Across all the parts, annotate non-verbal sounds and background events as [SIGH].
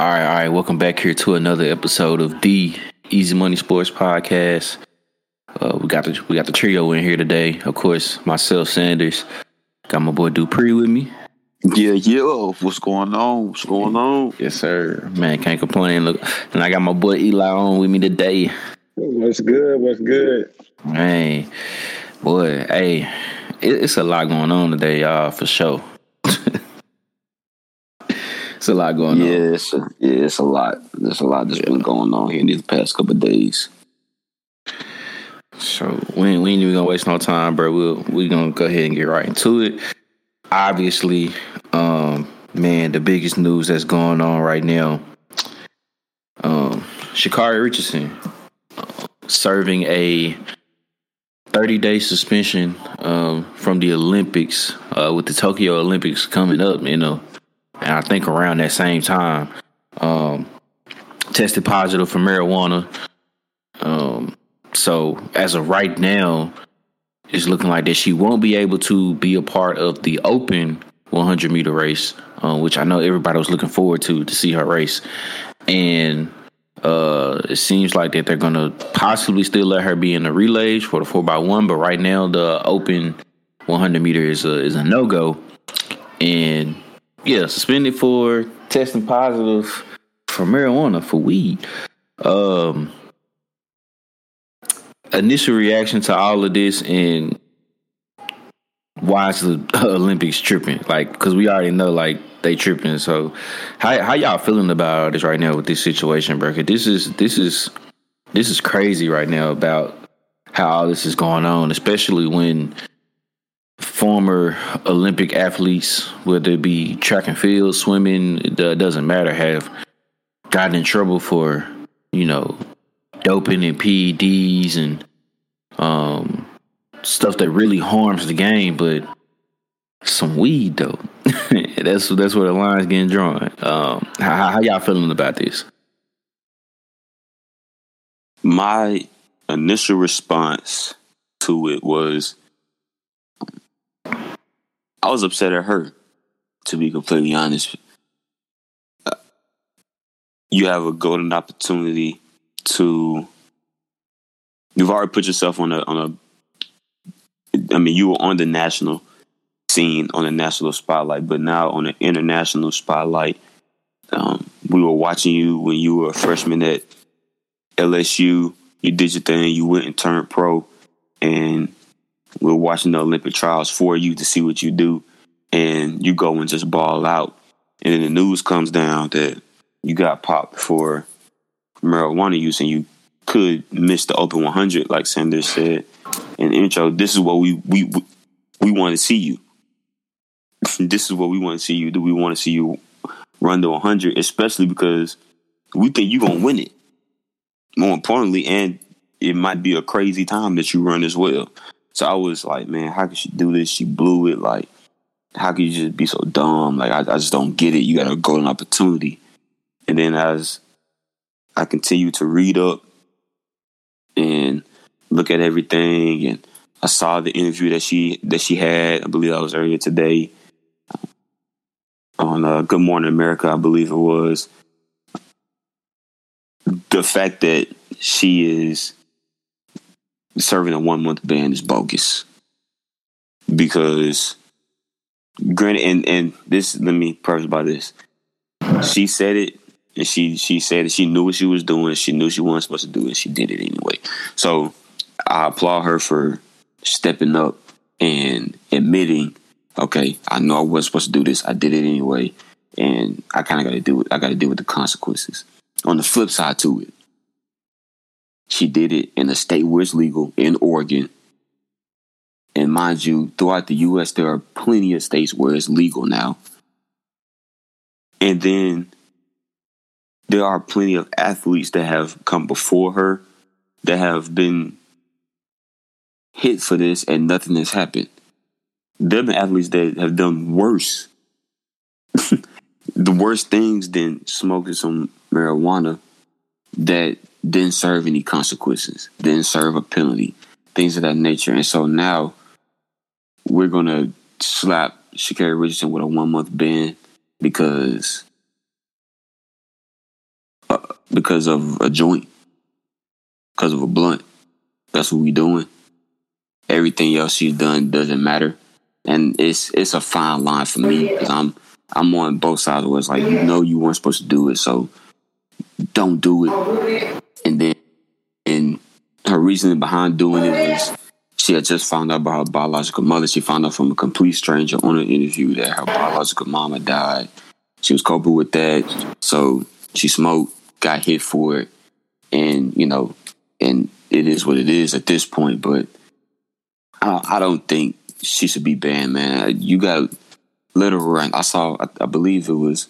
All right, all right. Welcome back here to another episode of the Easy Money Sports Podcast. Uh, we got the we got the trio in here today. Of course, myself, Sanders. Got my boy Dupree with me. Yeah, yeah. What's going on? What's going on? Yes, sir. Man, can't complain. Look, and I got my boy Eli on with me today. What's good? What's good? Hey, boy. Hey, it, it's a lot going on today, y'all, for sure. It's a lot going Yeah, on. it's a, yeah, it's a lot. There's a lot that's been going on here in these past couple of days. So we ain't, we ain't even gonna waste no time, bro. We'll we gonna go ahead and get right into it. Obviously, um, man, the biggest news that's going on right now, um, Sha'Carri Richardson uh, serving a 30 day suspension um, from the Olympics uh, with the Tokyo Olympics coming up, you know, and I think around that same time, um, tested positive for marijuana. Um, so as of right now, it's looking like that she won't be able to be a part of the open 100 meter race, uh, which I know everybody was looking forward to to see her race, and uh, it seems like that they're gonna possibly still let her be in the relays for the four x one, but right now the open 100 meter is a is a no go, and yeah, suspended for testing positive for marijuana for weed. Um, initial reaction to all of this and why is the [LAUGHS] Olympics tripping? Like, because we already know like they tripping. So, how how y'all feeling about this right now with this situation, bro? this is this is this is crazy right now about how all this is going on, especially when former Olympic athletes, whether it be track and field, swimming, it uh, doesn't matter, have gotten in trouble for you know doping and PEDs and um, stuff that really harms the game, but some weed though. [LAUGHS] that's that's where the line's getting drawn. Um, how, how y'all feeling about this? My initial response to it was I was upset at her, to be completely honest. Uh, You have a golden opportunity to you've already put yourself on a on a I mean you were on the national scene on the national spotlight, but now on the international spotlight. Um, we were watching you when you were a freshman at LSU. You did your thing. You went and turned pro, and we are watching the Olympic trials for you to see what you do. And you go and just ball out. And then the news comes down that you got popped for marijuana use, and you could miss the Open 100, like Sanders said in the intro. This is what we we we, we want to see you. [LAUGHS] this is what we want to see you do. We want to see you run the 100, especially because we think you're to win it. More importantly, and it might be a crazy time that you run as well. So I was like, man, how could she do this? She blew it. Like, how could you just be so dumb? Like, I, I just don't get it. You got a golden opportunity. And then as I continue to read up and look at everything, and I saw the interview that she that she had. I believe that was earlier today on uh, Good Morning America, I believe it was. The fact that she is serving a one month ban is bogus. Because, granted, and, and this, let me preface by this. She said it, and she she said that she knew what she was doing. She knew she wasn't supposed to do it. She did it anyway. So I applaud her for stepping up and admitting okay, I know I wasn't supposed to do this. I did it anyway, and I kind of got to do it. I got to deal with the consequences. On the flip side to it, she did it in a state where it's legal in Oregon. And mind you, throughout the U.S., there are plenty of states where it's legal now. And then there are plenty of athletes that have come before her that have been hit for this and nothing has happened there have been athletes that have done worse, [LAUGHS] the worst things than smoking some marijuana that didn't serve any consequences, didn't serve a penalty, things of that nature. And so now we're gonna slap Sha'Carri Richardson with a one month ban because uh, because of a joint, because of a blunt. That's what we doing. Everything else she's done doesn't matter, and it's it's a fine line for me because I'm I'm on both sides where it's like you know you weren't supposed to do it, so don't do it. And then and her reasoning behind doing it was she had just found out about her biological mother. She found out from a complete stranger on an interview that her biological mama died. She was coping with that, so she smoked, got hit for it, and you know, and it is what it is at this point. But I, don't think she should be banned, man. You got little rank. I saw, I believe it was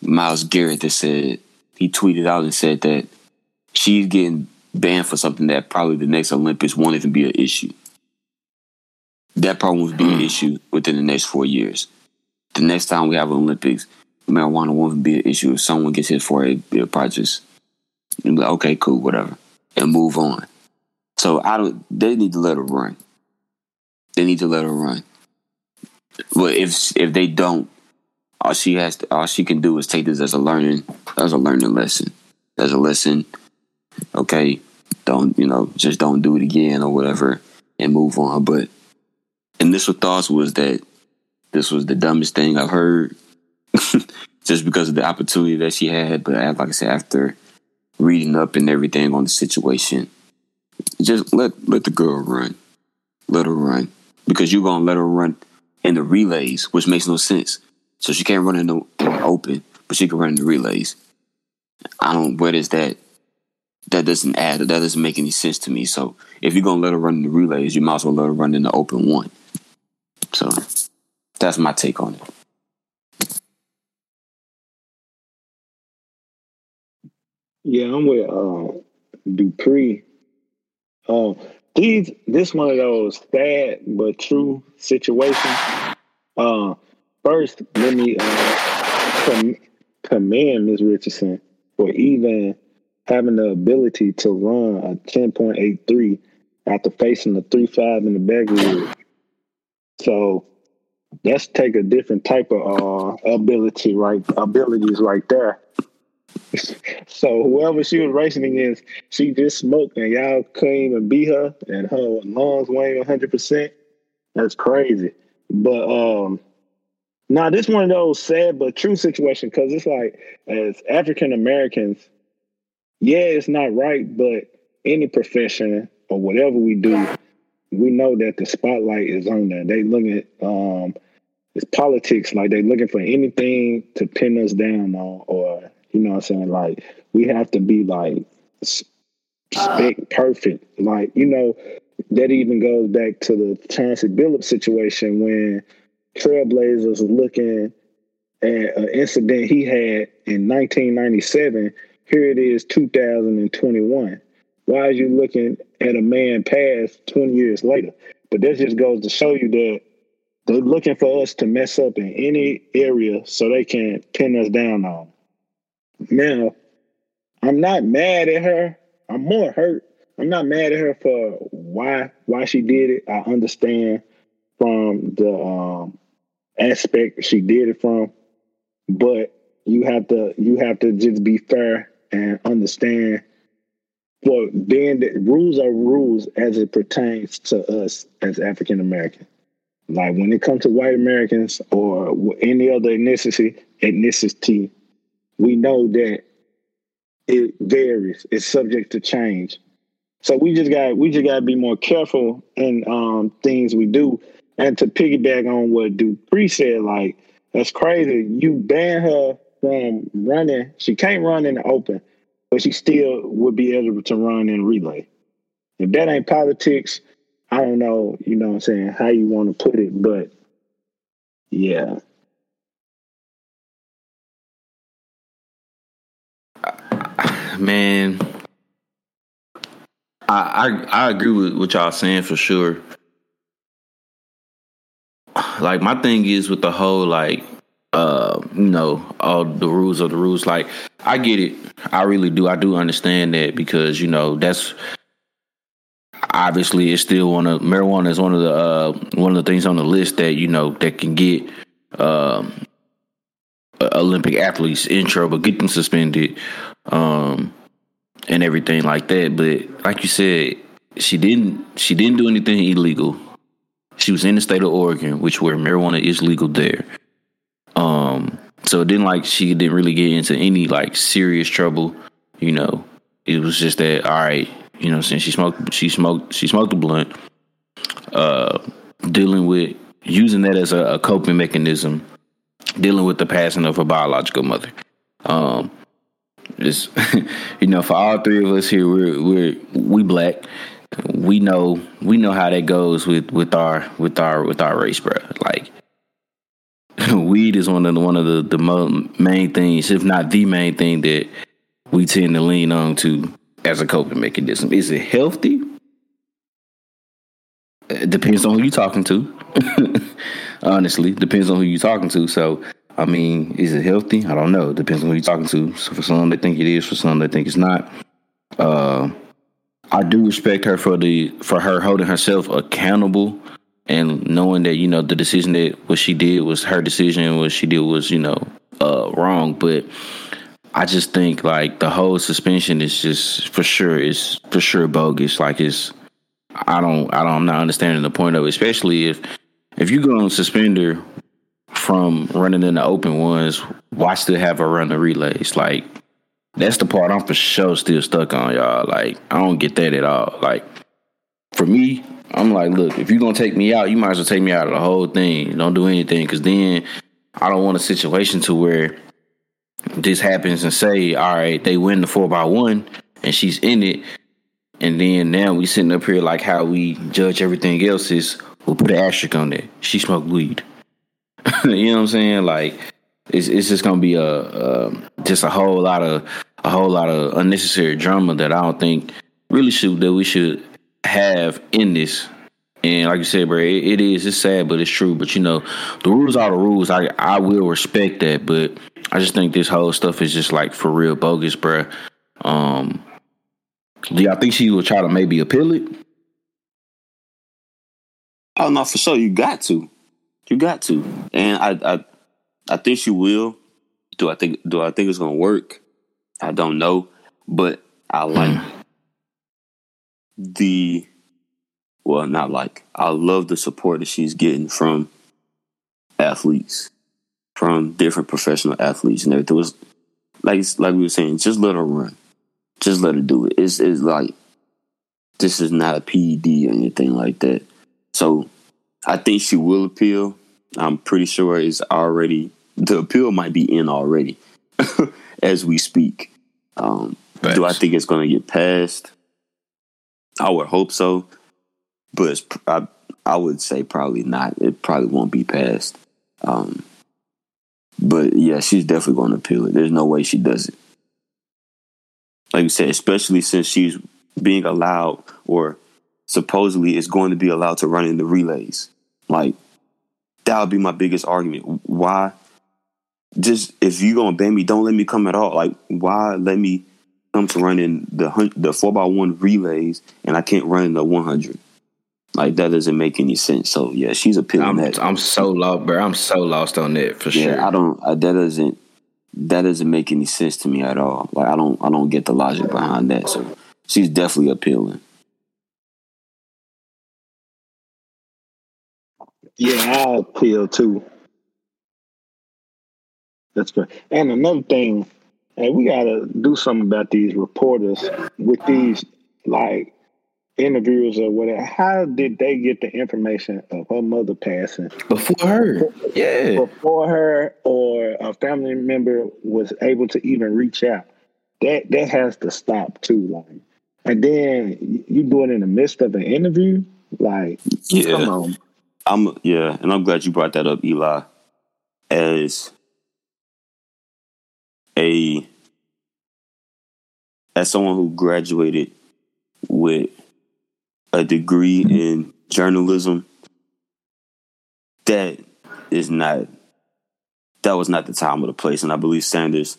Myles Garrett that said he tweeted out and said that she's getting banned for something that probably the next Olympics won't even be an issue. That problem won't be an hmm. issue within the next four years. The next time we have Olympics, marijuana won't be an issue. If someone gets hit for it, it'll probably just be like, okay, cool, whatever, and move on. So I don't. They need to let her run. They need to let her run. But if if they don't, all she has, to, all she can do is take this as a learning, as a learning lesson, as a lesson. Okay, don't you know? Just don't do it again or whatever, and move on. But initial thoughts was that this was the dumbest thing I've heard, [LAUGHS] just because of the opportunity that she had. But like I said, after reading up and everything on the situation, just let let the girl run, let her run, because you're gonna let her run in the relays, which makes no sense. So she can't run in the, in the open, but she can run in the relays. I don't. Where does that? That doesn't add. That doesn't make any sense to me. So if you're gonna let her run in the relays, you might as well let her run in the open one. So that's my take on it. Yeah, I'm with uh, Dupree. These this one of those sad but true situations. Uh, first, let me uh, com- commend Ms. Richardson for even having the ability to run a 10.83 after facing a 3.5 in the backwood. So let's take a different type of uh, ability, right? Abilities right there. [LAUGHS] so whoever she was racing against, she just smoked and y'all couldn't even beat her and her lungs weren't 100%. That's crazy. But um now this one of those sad but true situation because it's like as African Americans, yeah, it's not right, but any profession or whatever we do, we know that the spotlight is on there. They look at um it's politics, like they looking for anything to pin us down on or you know what I'm saying? Like we have to be like spec perfect. Like, you know, that even goes back to the Chauncey Billups situation when Trailblazers was looking at an incident he had in 1997. Here it is, 2021. Why are you looking at a man past 20 years later? But that just goes to show you that they're looking for us to mess up in any area so they can pin us down on. Now, I'm not mad at her. I'm more hurt. I'm not mad at her for why why she did it. I understand from the um, aspect she did it from, but you have to you have to just be fair and understand. Well, being that rules are rules as it pertains to us as African American. Like when it comes to white Americans or any other ethnicity, ethnicity, we know that it varies. It's subject to change. So we just got we just got to be more careful in um, things we do. And to piggyback on what Dupree said, like that's crazy. You ban her from running. She can't run in the open, but she still would be able to run in relay. If that ain't politics, I don't know. You know what I'm saying? How you want to put it, but yeah, man, I, I I agree with what y'all saying for sure. Like my thing is with the whole like uh you know all the rules of the rules. Like I get it, I really do. I do understand that because you know that's obviously it's still one of marijuana is one of the uh one of the things on the list that you know that can get um Olympic athletes in trouble, get them suspended, um, and everything like that. But like you said, she didn't she didn't do anything illegal. She was in the state of Oregon, which where marijuana is legal there. So it didn't like she didn't really get into any like serious trouble. You know, it was just that all right. You know, since she smoked, she smoked, she smoked a blunt. Uh, dealing with using that as a, a coping mechanism, dealing with the passing of her biological mother. Um, just [LAUGHS] you know, for all three of us here, we're we're we black. We know we know how that goes with with our with our with our race, bro. Like [LAUGHS] weed is one of the one of the the main things, if not the main thing that we tend to lean on to as a coping mechanism. Is it healthy? It depends on who you're talking to. [LAUGHS] Honestly, depends on who you're talking to. So, I mean, is it healthy? I don't know. Depends on who you're talking to. So, for some, they think it is. For some, they think it's not. Uh, I do respect her for the for her holding herself accountable and knowing that you know the decision that what she did was her decision, what she did was you know uh, wrong. But I just think like the whole suspension is just for sure is for sure bogus. Like it's I don't I don't I'm not understanding the point of it, especially if if you go on suspender from running in the open ones, why still have her run the relays? Like that's the part I'm for sure still stuck on, y'all. Like I don't get that at all. Like for me, I'm like, look, if you're gonna take me out, you might as well take me out of the whole thing. Don't do anything, because then I don't want a situation to where this happens and say, all right, they win the four by one, and she's in it, and then now we sitting up here like how we judge everything else is we'll put an asterisk on it. She smoked weed. [LAUGHS] you know what I'm saying? Like it's it's just gonna be a, a just a whole lot of a whole lot of unnecessary drama that I don't think really should that we should have in this. And like you said, bro, it, it is it's sad, but it's true. But you know, the rules are the rules. I I will respect that, but I just think this whole stuff is just like for real bogus, bro. Um, do y'all think she will try to maybe appeal it? Oh no, for sure. You got to. You got to. And I I I think she will. Do I think do I think it's gonna work? I don't know. But I like the well, not like I love the support that she's getting from athletes, from different professional athletes and everything. It was like like we were saying, just let her run. Just let her do it. It's it's like this is not a PED or anything like that. So I think she will appeal. I'm pretty sure it's already the appeal might be in already [LAUGHS] as we speak. Um, do I think it's going to get passed? I would hope so, but I, I would say probably not. It probably won't be passed. Um, but yeah, she's definitely going to appeal it. There's no way she does it like you said, especially since she's being allowed or supposedly is going to be allowed to run in the relays. Like that would be my biggest argument. Why? Just if you're gonna ban me, don't let me come at all. Like why let me come to running the the four by one relays and I can't run in the one hundred? Like that doesn't make any sense. So yeah, she's appealing I'm, that. I'm so lost, bro. I'm so lost on that for yeah, sure. I don't. I, that doesn't that doesn't make any sense to me at all. Like I don't I don't get the logic behind that. So she's definitely appealing. Yeah, I appeal too. That's great. And another thing, hey, we gotta do something about these reporters with these like interviews or whatever. How did they get the information of her mother passing before her? Yeah, before her or a family member was able to even reach out. That that has to stop too. Like, and then you do it in the midst of an interview. Like, yeah, come on. I'm yeah, and I'm glad you brought that up, Eli. As a as someone who graduated with a degree in journalism, that is not that was not the time or the place. And I believe Sanders,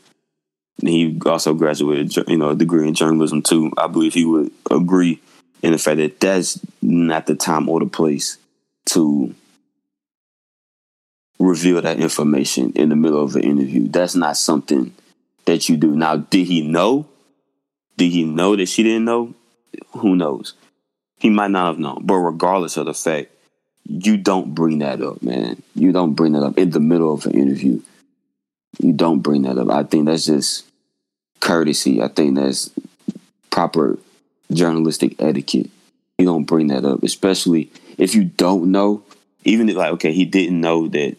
he also graduated, you know, a degree in journalism too. I believe he would agree in the fact that that's not the time or the place to reveal that information in the middle of an interview. That's not something that you do. Now, did he know? Did he know that she didn't know? Who knows? He might not have known. But regardless of the fact, you don't bring that up, man. You don't bring that up in the middle of an interview. You don't bring that up. I think that's just courtesy. I think that's proper journalistic etiquette. You don't bring that up, especially if you don't know. Even if, like, okay, he didn't know that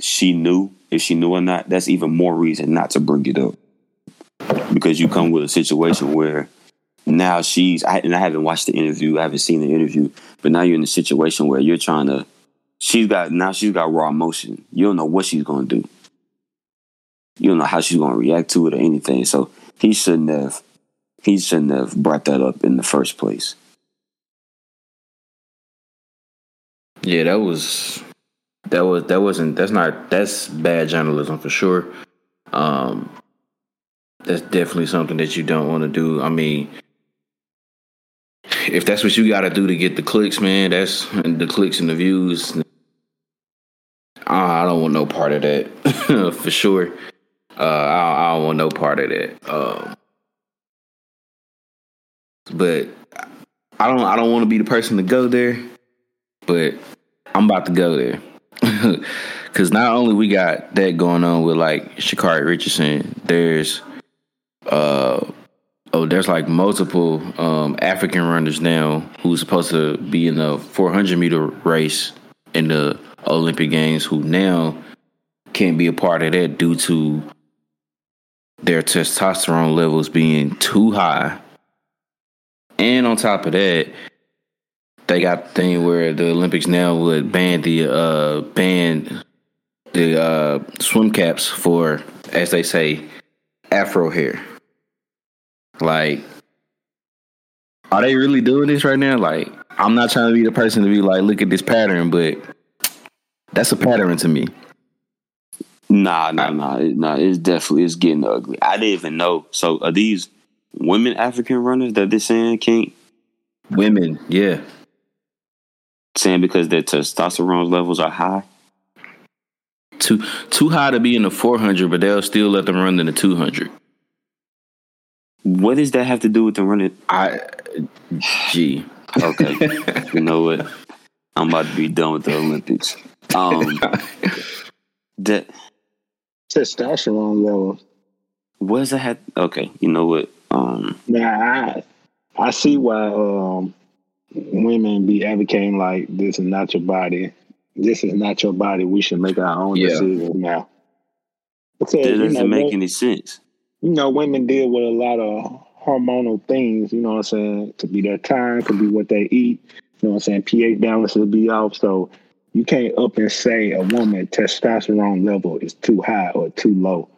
she knew, if she knew or not, that's even more reason not to bring it up. Because you come with a situation where now she's, I, and I haven't watched the interview, I haven't seen the interview, but now you're in a situation where you're trying to, she's got, now she's got raw emotion. You don't know what she's going to do. You don't know how she's going to react to it or anything. So he shouldn't have, he shouldn't have brought that up in the first place. Yeah, that was that was that wasn't that's not that's bad journalism for sure. Um that's definitely something that you don't want to do. I mean, if that's what you got to do to get the clicks, man, that's the clicks and the views. I don't want no part of that [LAUGHS] for sure. Uh, I, I, don't want no part of that. Um, but I don't. I don't want to be the person to go there. But I'm about to go there. Cause not only we got that going on with like Sha'Carri Richardson, there's uh oh there's like multiple um African runners now who's supposed to be in the 400 meter race in the Olympic Games who now can't be a part of that due to their testosterone levels being too high. And on top of that, they got the thing where the Olympics now would ban the uh ban the uh swim caps for as they say afro hair. Like are they really doing this right now? Like I'm not trying to be the person to be like look at this pattern, but that's a pattern to me. Nah, nah, nah, nah. It's definitely it's getting ugly. I didn't even know. So are these women African runners that they're saying can't? Women, yeah saying because their testosterone levels are high? Too too high to be in the 400, but they'll still let them run in the 200. What does that have to do with the running? I, gee, okay. [LAUGHS] you know what? I'm about to be done with the Olympics. Um, [LAUGHS] that testosterone levels. What does that have? Okay, you know what? Um, nah, I I see why um women be advocating like this is not your body. This is not your body. We should make our own yeah. decisions now. Because, that doesn't you know, make any sense. You know, women deal with a lot of hormonal things, you know what I'm saying? Could be their time, could be what they eat. You know what I'm saying? pH balance will be off. So you can't up and say a woman testosterone level is too high or too low.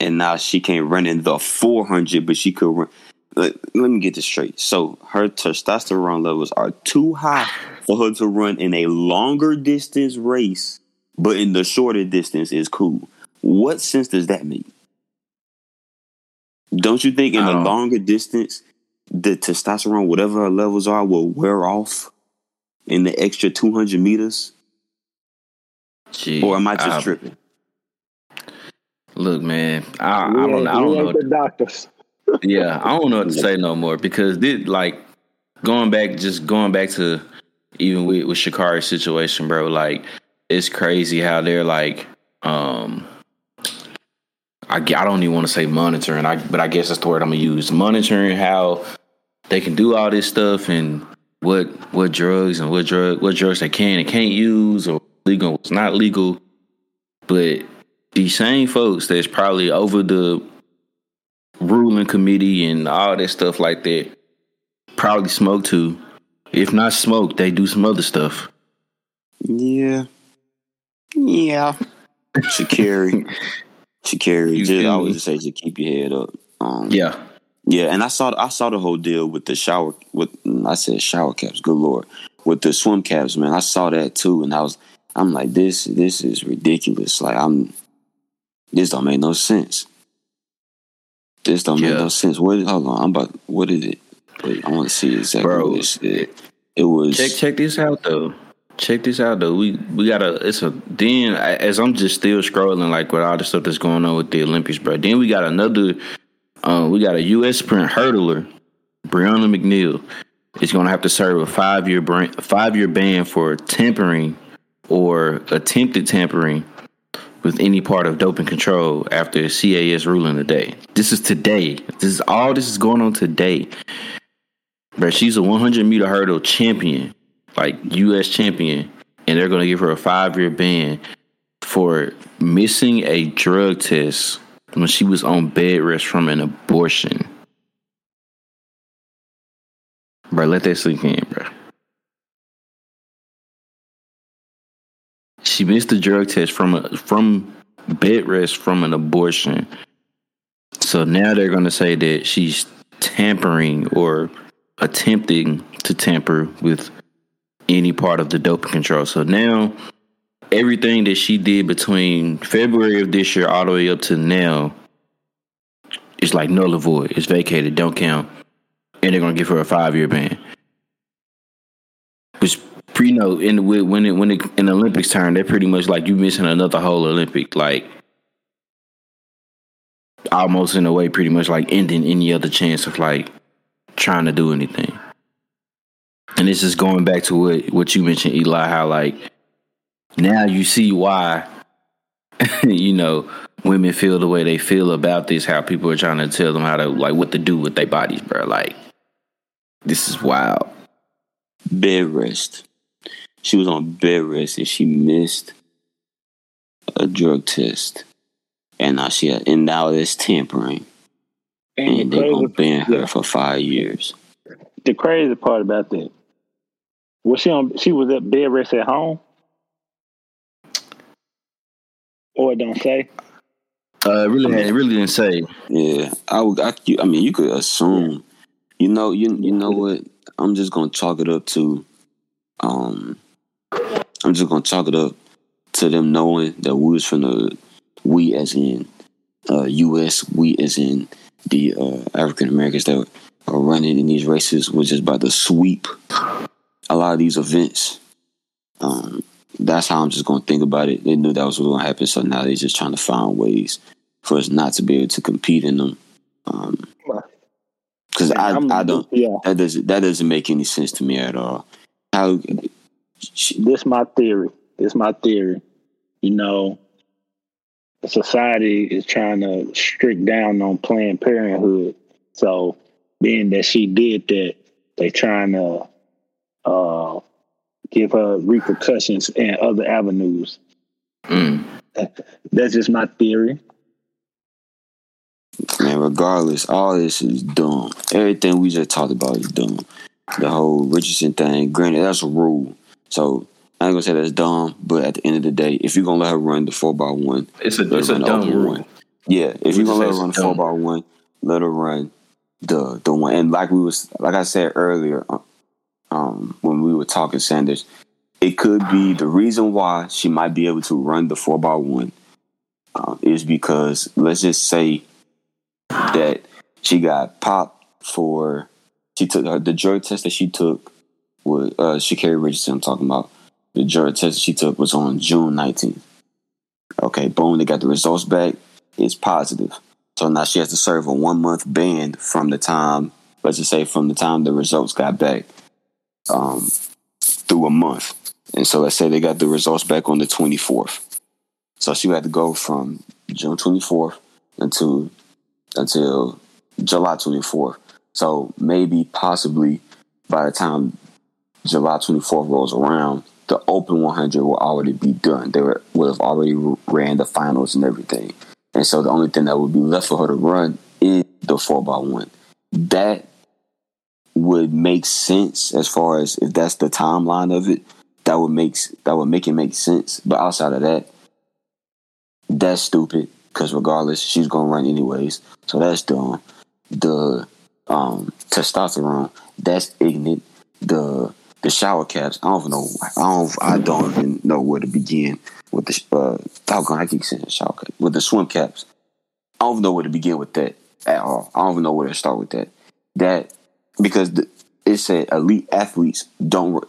And now she can't run in the 400, but she could run let, let me get this straight. So her testosterone levels are too high for her to run in a longer distance race, but in the shorter distance is cool. What sense does that make? Don't you think in the longer distance, the testosterone, whatever her levels are, will wear off in the extra 200 meters? Gee, or am I just I, tripping? Look, man, I, I don't, I don't know. The doctors yeah, I don't know what to say no more because this like going back, just going back to even with with situation, bro. Like it's crazy how they're like, um, I I don't even want to say monitoring, I but I guess that's the word I'm gonna use. Monitoring how they can do all this stuff and what what drugs and what drug what drugs they can and can't use or legal what's not legal. But these same folks that's probably over the ruling committee and all that stuff like that probably smoke too. If not smoke, they do some other stuff. Yeah. Yeah. Sha'Carri. [LAUGHS] Sha'Carri. Just, I always just say just keep your head up. Um, yeah. Yeah, and I saw I saw the whole deal with the shower with I said shower caps, good lord. With the swim caps, man. I saw that too and I was I'm like this this is ridiculous. Like I'm this don't make no sense. This don't yeah. make no sense. What? Hold on. I'm about. What is it? Wait, I want to see exactly Bro, what it, it was. Check check this out though. check this out though. We we got a it's a then as I'm just still scrolling like with all the stuff that's going on with the Olympics, bro. Then we got another. Uh, we got a U.S. sprint hurdler, Brianna McNeal, is going to have to serve a five year five year ban for tampering or attempted tampering with any part of doping control after CAS ruling today. This is today. This is all this is going on today. But she's a 100 meter hurdle champion, like U.S. champion, and they're going to give her a five year ban for missing a drug test when she was on bed rest from an abortion. Bro, let that sink in, bro. She missed the drug test from a, from bed rest from an abortion. So now they're going to say that she's tampering or attempting to tamper with any part of the doping control. So now everything that she did between February of this year all the way up to now is like null and void. It's vacated, don't count. And they're gonna give her a five year ban. Which you know, in when it when it in the Olympics turn, they're pretty much like you missing another whole Olympic, like almost in a way, pretty much like ending any other chance of like trying to do anything. And this is going back to what what you mentioned, Eli, how like now you see why [LAUGHS] you know women feel the way they feel about this, how people are trying to tell them how to like what to do with their bodies, bro. Like this is wild. Bed rest she was on bed rest and she missed a drug test, and now she had, and now it's tampering, and, and they're gonna ban her yeah. for five years. The crazy part about that was she on? She was at bed rest at home, or it don't say. Uh, it really, it really didn't say. Yeah, I would. I, I mean, you could assume. You know, you you know what? I'm just gonna chalk it up to, um, I'm just gonna chalk it up to them knowing that we was from the we as in uh, U.S. We as in the uh, African Americans that are running in these races was just by the sweep a lot of these events. Um, that's how I'm just gonna think about it. They knew that was what was gonna happen, so now they're just trying to find ways for us not to be able to compete in them. Because um, I, I don't. Yeah. That doesn't that doesn't make any sense to me at all. How this my theory. This my theory. You know, society is trying to strict down on Planned Parenthood. So, being that she did that, they trying to uh, give her repercussions and other avenues. Mm. [LAUGHS] That's just my theory. Man, regardless, all this is dumb. Everything we just talked about is dumb. The whole Richardson thing, granted, that's a rule. So I ain't gonna say that's dumb, but at the end of the day, if you're gonna let her run the four by one, it's a it's a dumb rule. One. Yeah, if you're gonna let her run the four by one, let her run the the one. And like we was like I said earlier, uh, um, when we were talking Sanders, it could be the reason why she might be able to run the four by one uh, is because let's just say that she got popped for she took her, the drug test that she took with uh, Sha'Carri Richardson. I'm talking about the drug test she took was on June 19th. Okay, boom, they got the results back. It's positive. So now she has to serve a one month ban from the time, let's just say from the time the results got back um, through a month. And so let's say they got the results back on the 24th. So she had to go from June 24th until until July 24th. So maybe possibly by the time July 24th rolls around, the Open 100 will already be done. They were, would have already ran the finals and everything. And so the only thing that would be left for her to run is the 4x1. That would make sense as far as if that's the timeline of it. That would make that would make it make sense. But outside of that, that's stupid. Because regardless, she's gonna run anyways. So that's dumb. The um, testosterone, that's ignorant. The the shower caps. I don't know. I don't. I don't even know where to begin with the. Uh, doggone, I keep saying shower with the swim caps. I don't even know where to begin with that at all. I don't even know where to start with that. That because the, it said elite athletes don't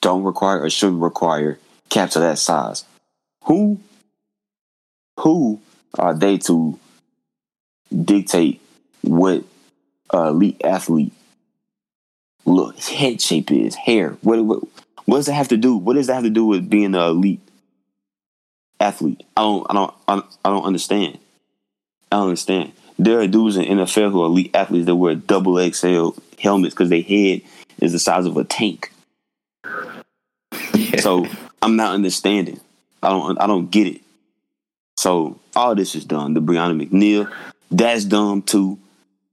don't require or shouldn't require caps of that size. Who who are they to dictate what elite athlete look head shape is hair what, what what does that have to do what does that have to do with being an elite athlete? I don't i don't i don't understand. I don't understand. There are dudes in nfl who are elite athletes that wear double xl helmets because their head is the size of a tank. Yeah. so i'm not understanding. I don't i don't get it. So all this is done the brianna McNeal, that's dumb too.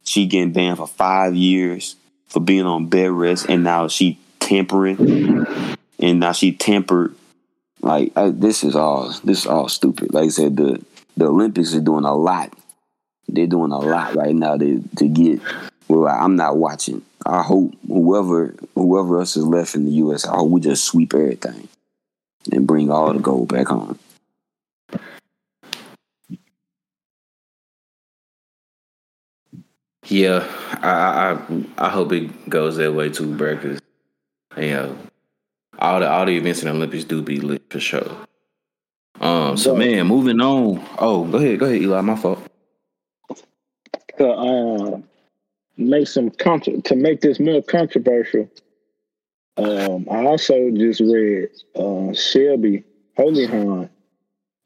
She getting banned for five years for being on bed rest, and now she tampering, and now she tampered. Like I, this is all this is all stupid. Like I said, the the Olympics are doing a lot. They're doing a lot right now to to get. Well, I'm not watching. I hope whoever whoever else is left in the U.S. I hope we just sweep everything and bring all the gold back home. Yeah, I I I hope it goes that way too, bro. Cause you know, all the all the events in the Olympics do be lit for sure. Um. So man, moving on. Oh, go ahead, go ahead, Eli. My fault. To uh, make some contra- to make this more controversial. Um, I also just read uh, Shelby Houlihan.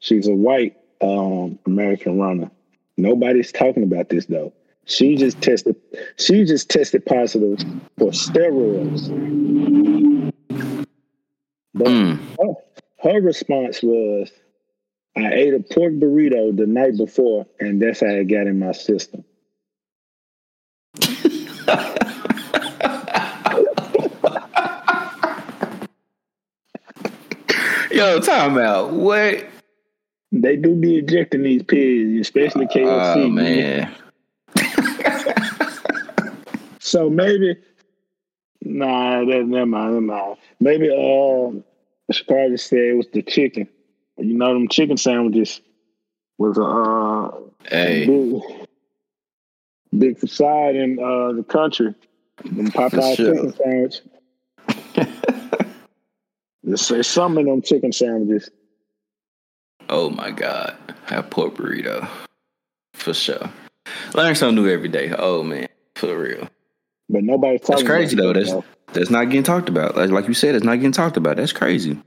She's a white um, American runner. Nobody's talking about this though. She just tested. She just tested positive for steroids. But mm. her, her response was, "I ate a pork burrito the night before, and that's how it got in my system." [LAUGHS] Yo, time out. What? They do be ejecting these pigs, especially KFC. Oh man. So maybe, nah, that never mind, never mind. Maybe uh, Chicago said it was the chicken. You know, them chicken sandwiches was a uh, hey. big, big facade in uh, the country. Them Popeye sure. chicken sandwich. There's some of them chicken sandwiches. Oh my god, have pork burrito for sure. Learn something new every day. Oh man, for real. But nobody's talking. That's crazy though. That's that's not getting talked about. Like like you said, it's not getting talked about. That's crazy.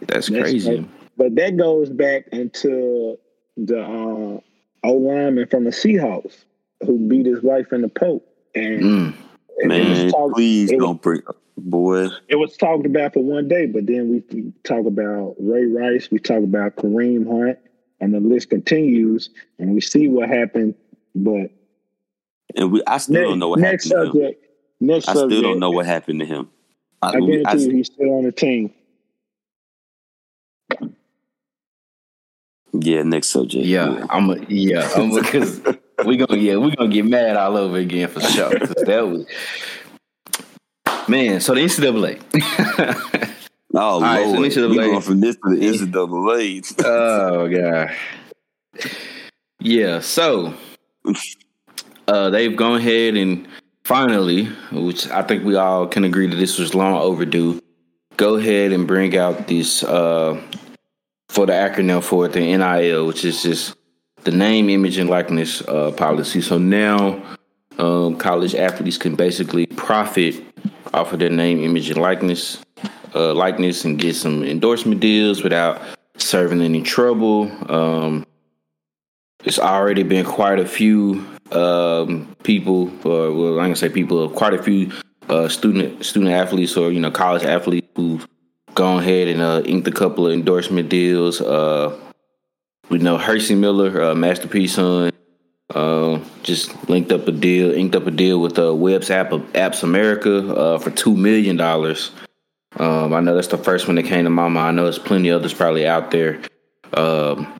That's, that's crazy. But that goes back into the uh, old lineman from the Seahawks who beat his wife in the Pope. And mm. man, talk, please don't bring boy. It was talked about for one day, but then we, we talk about Ray Rice, we talk about Kareem Hunt, and the list continues, and we see what happened. But and we I still next, don't know what happened subject, to him. Next I still don't know what happened to him. I, I guarantee I, you he's still on the team. Yeah, next subject. Yeah, yeah. I'm a, yeah, I'm because we gonna yeah we gonna get mad all over again for sure. that was man. So the NCAA. [LAUGHS] oh right, lord, so we going from this to the NCAA. oh god. Yeah. So [LAUGHS] uh, they've gone ahead and finally, which I think we all can agree that this was long overdue, go ahead and bring out this uh, for the acronym for it, the NIL, which is just the name, image, and likeness uh, policy. So now um, college athletes can basically profit off of their name, image, and likeness, uh, likeness, and get some endorsement deals without serving any trouble. Um, it's already been quite a few um, people, or well, I'm gonna say people, quite a few uh, student student athletes or you know college athletes who've gone ahead and uh, inked a couple of endorsement deals. Uh, we know Hercy Miller, uh, Master P son, uh, just linked up a deal, inked up a deal with uh, Webb's App Apps America uh, for two million dollars. Um, I know that's the first one that came to my mind. I know there's plenty others probably out there. Um,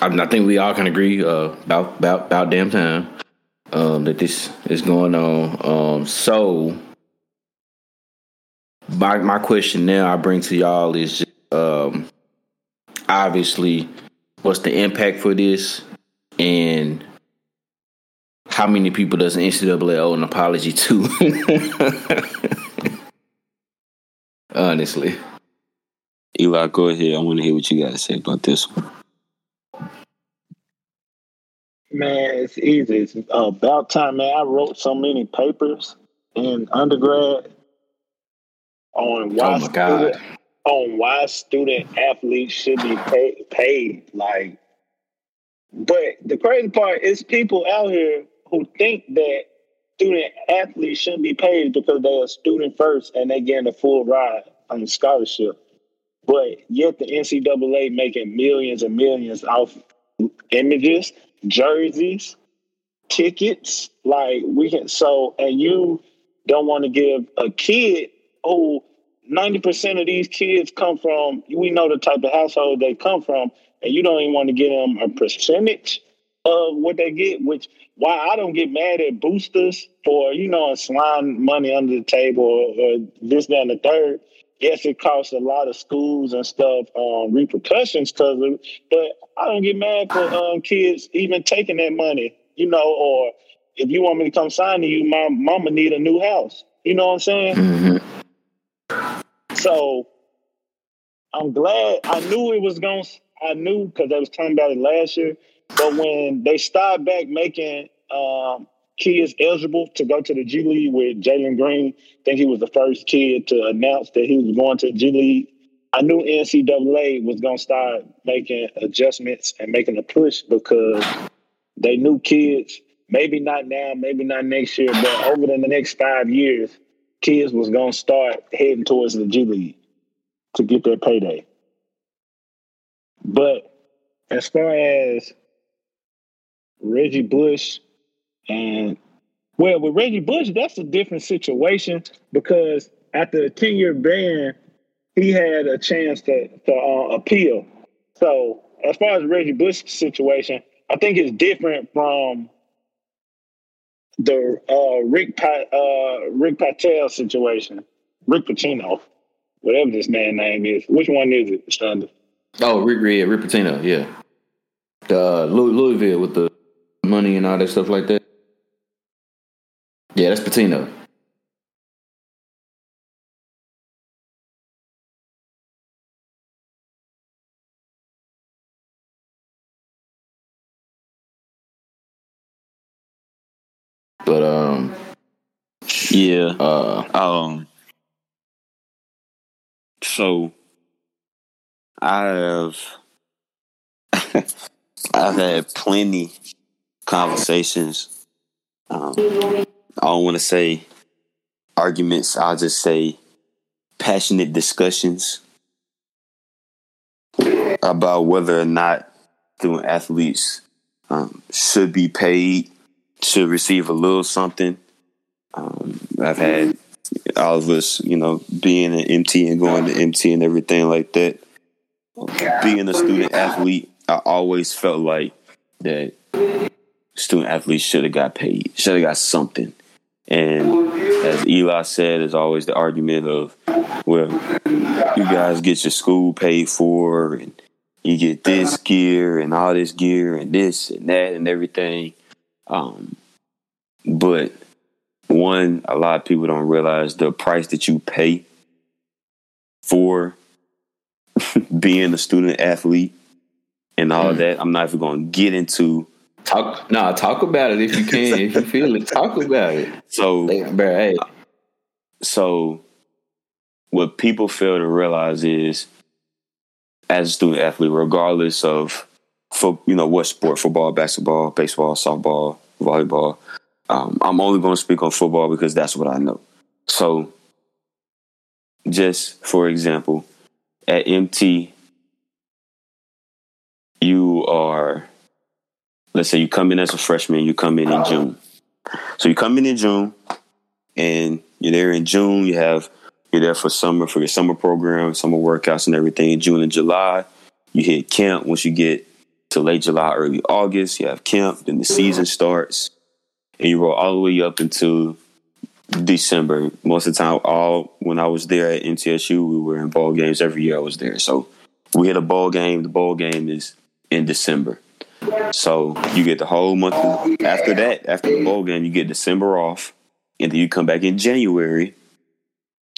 I, I think we all can agree uh, about about about damn time um, that this is going on. Um, so my my question now I bring to y'all is just, um, obviously what's the impact for this and how many people does the NCAA owe an apology to? [LAUGHS] honestly. Eli, go ahead. I want to hear what you got to say about this one. Man, it's easy. It's about time, man. I wrote so many papers in undergrad on oh why Oh my God. student, on why student athletes should be paid, paid. Like, but the crazy part is people out here who think that student athletes shouldn't be paid because they're a student first and they getting a full ride on the scholarship. But yet the NCAA making millions and millions off images, jerseys, tickets. Like we can so and you don't want to give a kid who 90% of these kids come from we know the type of household they come from, and you don't even want to give them a percentage of what they get, which why I don't get mad at boosters for, you know, slime money under the table or, or this, that, and the third. Yes, it costs a lot of schools and stuff um, repercussions because but I don't get mad for um, kids even taking that money, you know, or if you want me to come sign to you, my mama need a new house. You know what I'm saying? Mm-hmm. So I'm glad I knew it was going to, I knew because I was talking about it last year. But when they started back making um, kids eligible to go to the G League with Jalen Green, I think he was the first kid to announce that he was going to G League. I knew NCAA was going to start making adjustments and making a push because they knew kids, maybe not now, maybe not next year, but over the next five years, kids was going to start heading towards the G League to get their payday. But as far as Reggie Bush and well, with Reggie Bush, that's a different situation because after a 10 year ban, he had a chance to, to uh, appeal. So, as far as Reggie Bush's situation, I think it's different from the uh, Rick pa- uh, Rick Patel situation, Rick Pitino, whatever this man name is. Which one is it, Shonda? Oh, Rick Red, Rick Pitino, yeah. Uh, Louisville with the money and all that stuff like that. Yeah, that's Patino. But um, Yeah. uh, Um. So, I have [LAUGHS] I've had plenty conversations. Um, I don't want to say arguments. I'll just say passionate discussions about whether or not student athletes um, should be paid, should receive a little something. Um, I've had all of us, you know, being an MT and going to MT and everything like that. Being a student athlete, I always felt like that student athletes should have got paid, should have got something. And as Eli said, there's always the argument of, well, you guys get your school paid for, and you get this gear and all this gear and this and that and everything. Um, but one, a lot of people don't realize the price that you pay for [LAUGHS] being a student athlete and all of that. I'm not even going to get into. Talk nah, talk about it if you can, if you feel it. Talk about it. [LAUGHS] So, Hey, bro, hey, so what people fail to realize is, as a student athlete, regardless of, for you know what sport, football, basketball, baseball, softball, volleyball, um, I'm only going to speak on football because that's what I know. So, just for example, at MT, you are, let's say you come in as a freshman, you come in in June. So you come in in June, and you're there in June. You have you're there for summer for your summer program, summer workouts, and everything. In June and July, you hit camp. Once you get to late July, early August, you have camp. Then the season starts, and you roll all the way up until December. Most of the time, all when I was there at MTSU, we were in bowl games every year. I was there, so we hit a bowl game. The bowl game is in December. So you get the whole month of- after that, after the bowl game, you get December off, and then you come back in January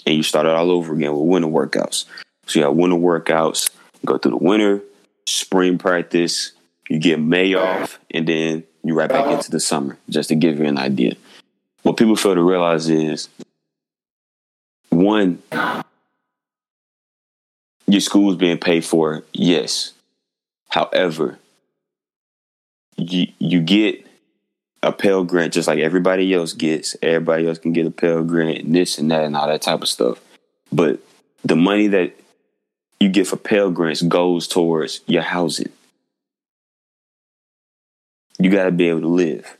and you start it all over again with winter workouts. So you have winter workouts, go through the winter, spring practice, you get May off, and then you right back into the summer, just to give you an idea. What people fail to realize is one, your school is being paid for, yes. However, you you get a Pell Grant just like everybody else gets. Everybody else can get a Pell Grant, this and that, and all that type of stuff. But the money that you get for Pell Grants goes towards your housing. You got to be able to live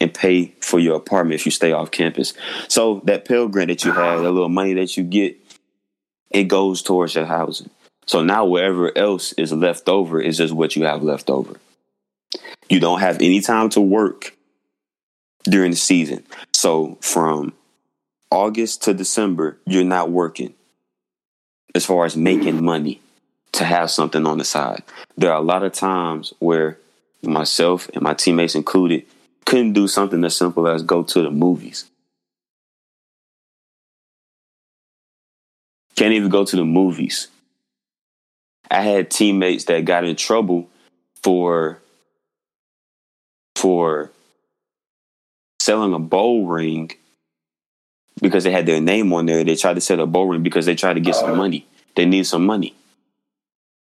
and pay for your apartment if you stay off campus. So that Pell Grant that you have, that little money that you get, it goes towards your housing. So now whatever else is left over is just what you have left over. You don't have any time to work during the season. So from August to December, you're not working as far as making money to have something on the side. There are a lot of times where myself and my teammates included couldn't do something as simple as go to the movies. Can't even go to the movies. I had teammates that got in trouble for for selling a bowl ring because they had their name on there. They tried to sell a bowl ring because they tried to get some money. They need some money.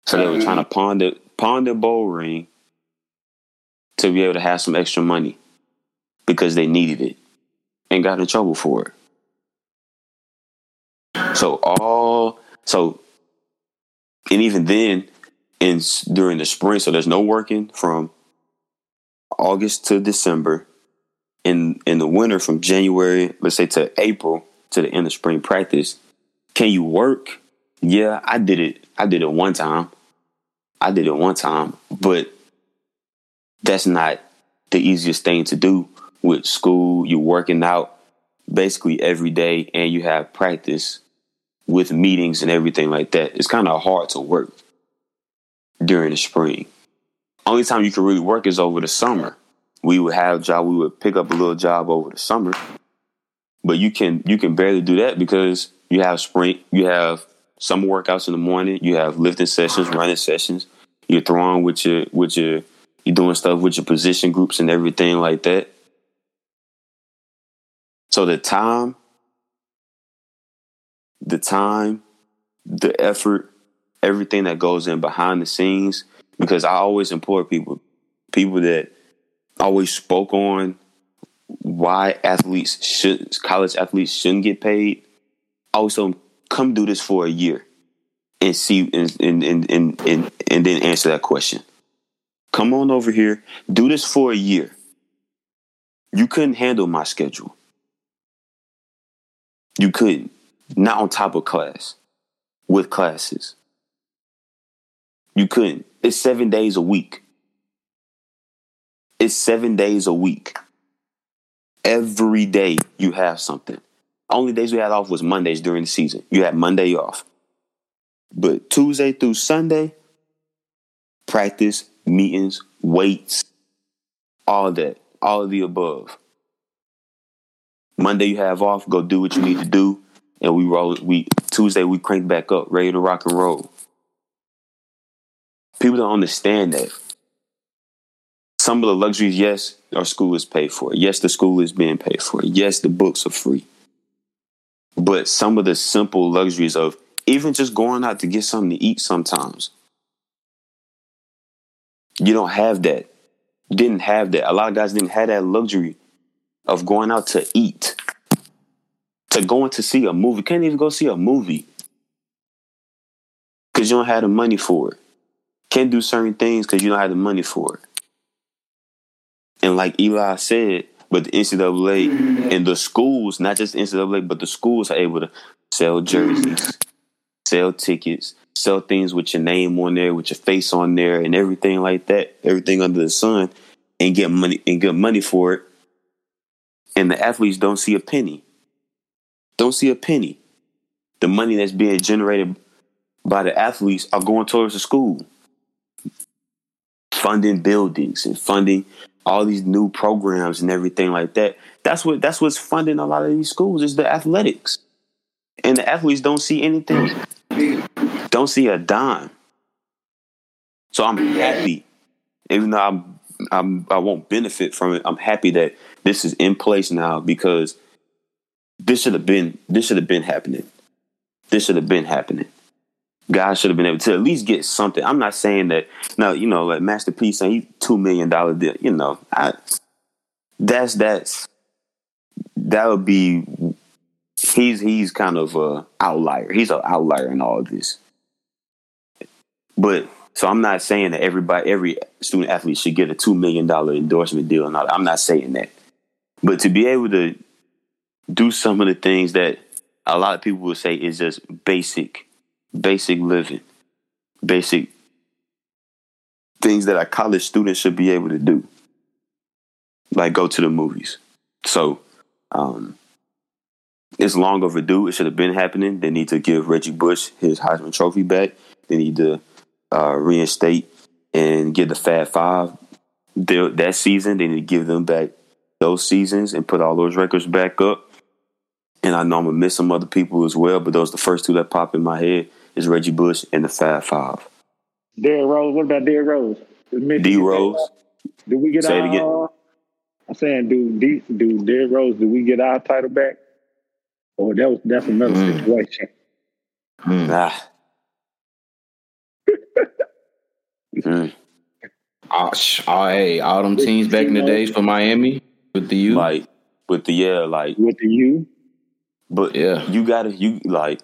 So they were trying to pawn the pawn the bowl ring to be able to have some extra money because they needed it and got in trouble for it. So all so and even then in during the spring so there's no working from August to December in in the winter from January let's say to April to the end of spring practice can you work yeah I did it I did it one time I did it one time but that's not the easiest thing to do with school. You're working out basically every day and you have practice with meetings and everything like that. It's kind of hard to work during the spring. Only time you can really work is over the summer. We would have job, we would pick up a little job over the summer. But you can you can barely do that because you have spring, you have summer workouts in the morning, you have lifting sessions, uh-huh. running sessions. You're throwing with your with your you're doing stuff with your position groups and everything like that. So the time, the time, the effort, everything that goes in behind the scenes, because I always implore people, people that always spoke on why athletes should college athletes shouldn't get paid. Them, come do this for a year and see and and and and, and, and then answer that question. Come on over here. Do this for a year. You couldn't handle my schedule. You couldn't. Not on top of class, with classes. You couldn't. It's seven days a week. It's seven days a week. Every day you have something. Only days we had off was Mondays during the season. You had Monday off. But Tuesday through Sunday, practice, meetings, weights, all that, all of the above. Monday you have off, go do what you need to do, and we roll. We Tuesday we crank back up, ready to rock and roll. People don't understand that. Some of the luxuries, yes, our school is paid for. Yes, the school is being paid for. Yes, the books are free. But some of the simple luxuries of even just going out to get something to eat sometimes you don't have that. Didn't have that. A lot of guys didn't have that luxury of going out to eat, to going to see a movie. Can't even go see a movie because you don't have the money for it. Can't do certain things because you don't have the money for it. And like Eli said, but the NCAA and the schools, not just the NCAA, but the schools are able to sell jerseys, sell tickets, sell things with your name on there, with your face on there, and everything like that, everything under the sun, and get money and get money for it. And the athletes don't see a penny. Don't see a penny. The money that's being generated by the athletes are going towards the school, funding buildings and funding all these new programs and everything like that. That's what that's what's funding a lot of these schools is the athletics and the athletes don't see anything, don't see a dime. So I'm happy, even though I'm, I'm I won't benefit from it. I'm happy that this is in place now because this should have been this should have been happening. This should have been happening. Guys should have been able to at least get something. I'm not saying that now, you know, like Master P saying two million dollar deal. You know, I that's that's that would be he's he's kind of a outlier. He's an outlier in all of this. But so I'm not saying that everybody, every student athlete should get a two million dollar endorsement deal and all. That. I'm not saying that. But to be able to do some of the things that a lot of people would say is just basic, basic living, basic things that a college student should be able to do, like go to the movies. So, um, it's long overdue. It should have been happening. They need to give Reggie Bush his Heisman Trophy back. They need to uh, reinstate and get the Fab Five that season. They need to give them back those seasons and put all those records back up. And I know I'm gonna miss some other people as well, but those are the first two that pop in my head is Reggie Bush and the Fab Five. Derrick Rose. What about Derrick Rose? D Rose. Do we get Say our? it again. I'm saying, do D, do Derrick Rose? Do we get our title back? Or that was that's another Mm. situation. Hmm. Ah. [LAUGHS] Mm. All, sh- all, hey, all them teams back in the days for Miami with the U. Like with the yeah, like With the U, but Yeah. you gotta you like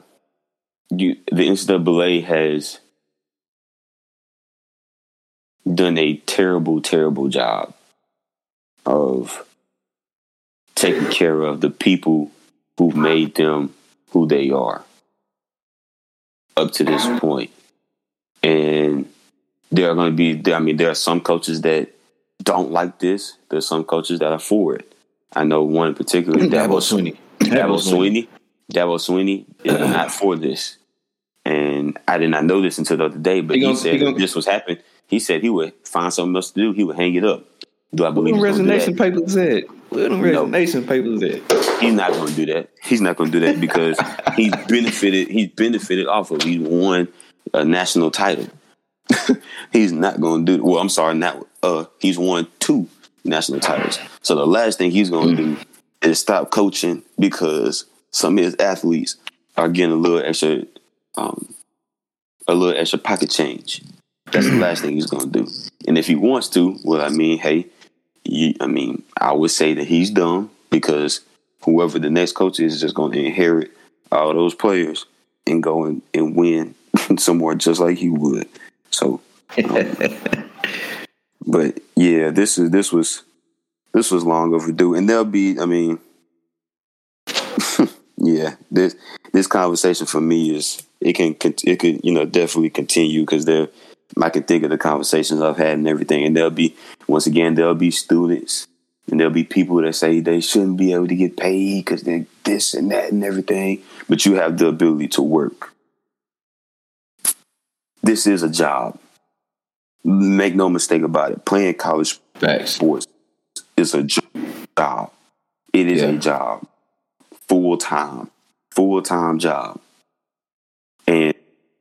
you the NCAA has done a terrible, terrible job of taking care of the people who made them who they are up to this point. And there are going to be, I mean, there are some coaches that don't like this. There's some coaches that are for it. I know one in particular, [CLEARS THROAT] Dabo Swinney. Dabo Swinney. Dabo Swinney is not for this. And I did not know this until the other day, but He he, said he this was happening, he said he would find something else to do. He would hang it up. Do I believe them he's do resignation papers at? Them No. resignation papers at? He's not going to do that. He's not going to do that because [LAUGHS] he's benefited. He's benefited off of. He won a national title. [LAUGHS] he's not going to do. Well, I'm sorry, not. Uh, he's won two national titles. So the last thing he's going to do is stop coaching because some of his athletes are getting a little extra, um, a little extra pocket change. That's the last thing he's going to do. And if he wants to, well, I mean, hey, you, I mean, I would say that he's dumb because whoever the next coach is is just going to inherit all those players and go and, and win [LAUGHS] somewhere just like he would. So, um, [LAUGHS] but yeah, this is this was this was long overdue, and there'll be. I mean, yeah, this this conversation for me is it can it could you know definitely continue because there I can think of the conversations I've had and everything, and there'll be once again there'll be students and there'll be people that say they shouldn't be able to get paid because they're this and that and everything, but you have the ability to work. This is a job. Make no mistake about it. Playing college Facts. sports is a job. It is Yeah. a job, full time, full time job, and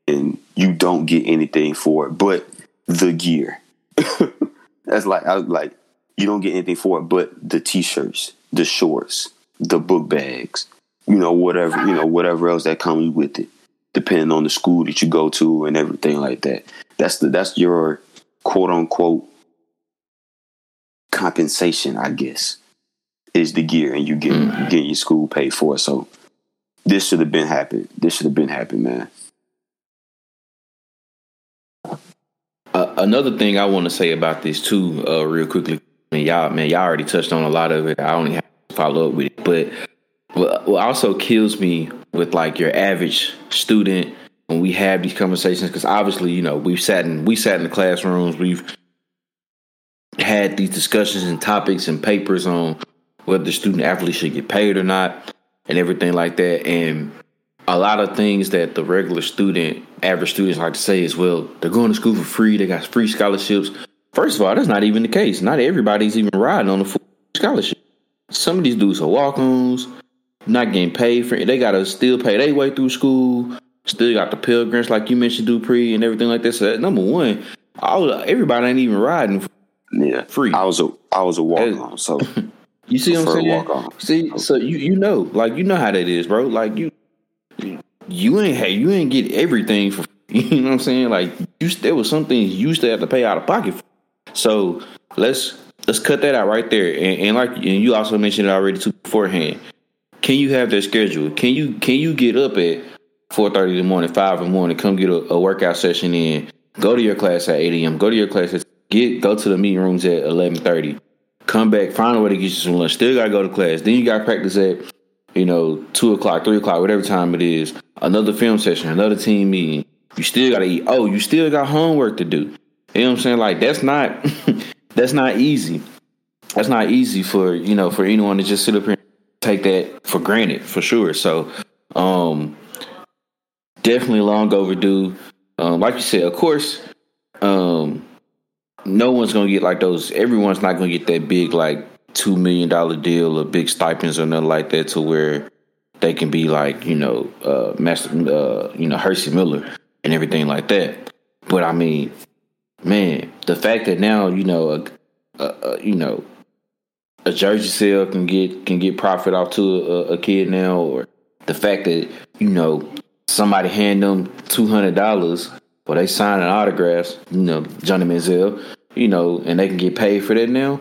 and you don't get anything for it but the gear. [LAUGHS] That's like I like you don't get anything for it but the t-shirts, the shorts, the book bags, you know whatever you know whatever else that comes with it, depending on the school that you go to and everything like that. That's the that's your quote unquote compensation, I guess, is the gear, and you get you get your school paid for. So this should have been happening. This should have been happening, man. Uh, another thing I want to say about this too, uh, real quickly, and y'all, man, y'all already touched on a lot of it. I only have to follow up with it, but what, what also kills me with like your average student when we have these conversations, because obviously, you know, we've sat in we sat in the classrooms, we've had these discussions and topics and papers on whether the student athlete should get paid or not, and everything like that, and a lot of things that the regular student, average students like to say is, well, they're going to school for free, they got free scholarships. First of all, that's not even the case. Not everybody's even riding on a full scholarship. Some of these dudes are walk-ons. not getting paid for it. They gotta still pay their way through school. Still got the Pell Grants, like you mentioned, Dupree and everything like that. So that, number one, all everybody ain't even riding. Yeah, free. I was a I was a walk on, so [LAUGHS] you see what I'm saying? See, so you you know, like you know how that is, bro. Like you you ain't hey, you ain't get everything for [LAUGHS] you know what I'm saying? Like you there was some things you still have to pay out of pocket for. So let's let's cut that out right there. And, and like and you also mentioned it already too beforehand. Can you have their schedule? Can you can you get up at four thirty in the morning, five in the morning, come get a, a, workout session in, go to your class at eight a.m., go to your class at get go to the meeting rooms at eleven thirty, come back, find a way to get you some lunch. Still gotta go to class. Then you gotta practice at you know two o'clock, three o'clock, whatever time it is. Another film session, another team meeting. You still gotta eat. Oh, you still got homework to do. You know what I'm saying? Like that's not [LAUGHS] that's not easy. That's not easy for you know for anyone to just sit up here and take that for granted for sure. So um definitely long overdue. Um, like you said, of course, um, no one's gonna get like those. Everyone's not gonna get that big like two million dollar deal or big stipends or nothing like that to where they can be like you know uh, master uh, you know Hercy Miller and everything like that. But I mean, man, the fact that now you know a, a you know a jersey sale can get can get profit off to a, a kid now, or the fact that you know somebody hand them two hundred dollars or they signing autographs, you know, Johnny Manziel, you know, and they can get paid for that now.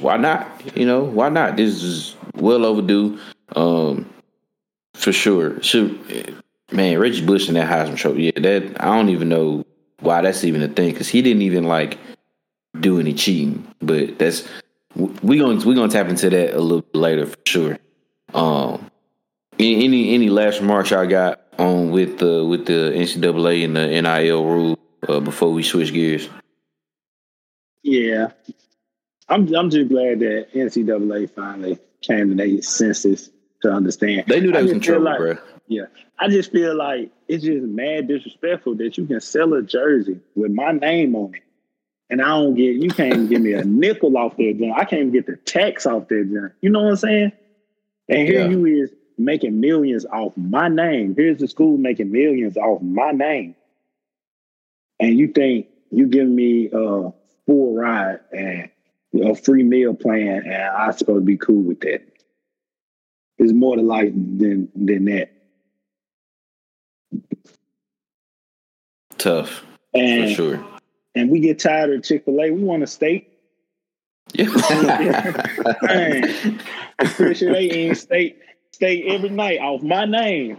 Why not? You know, why not? This is well overdue. Um, for sure. Should man, Reggie Bush and that Heisman Trophy. Yeah, that I don't even know why that's even a thing because he didn't even like do any cheating. But that's we gonna we gonna tap into that a little bit later for sure. Um, any any last remarks y'all got on with the with the NCAA and the NIL rule uh, before we switch gears? Yeah, I'm I'm just glad that NCAA finally came to their senses to understand. They knew they was in trouble, like, bro. Yeah, I just feel like it's just mad disrespectful that you can sell a jersey with my name on it, and I don't get you can't even give me a [LAUGHS] nickel off that junk. I can't even get the tax off that junk. You know what I'm saying? And here yeah. you is making millions off my name. Here's the school making millions off my name. And you think you give me a full ride and a free meal plan and I'm supposed to be cool with that. It's more to life than than that. Tough. And, for sure. And we get tired of Chick-fil-A. We want a steak. Yeah. [LAUGHS] Man, pretty sure they eat steak stay every night off my name.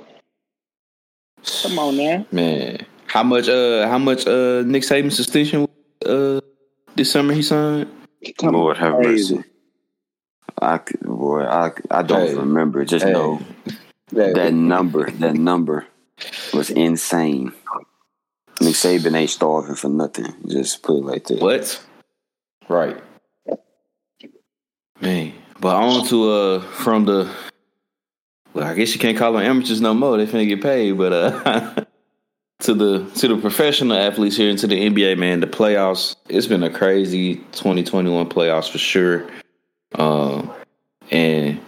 Come on now. Man. How much uh how much uh Nick Saban's suspension this summer he signed? Lord have mercy. I boy, I I don't hey. remember. Just hey. know [LAUGHS] that, that number, that number was insane. Nick Saban ain't starving for nothing. Just put it like that. What? Right. Man. But on to uh from the well, I guess you can't call them amateurs no more. They finna get paid, but uh, [LAUGHS] to the to the professional athletes here into the NBA, man, the playoffs. It's been a crazy 2021 playoffs for sure. Um, and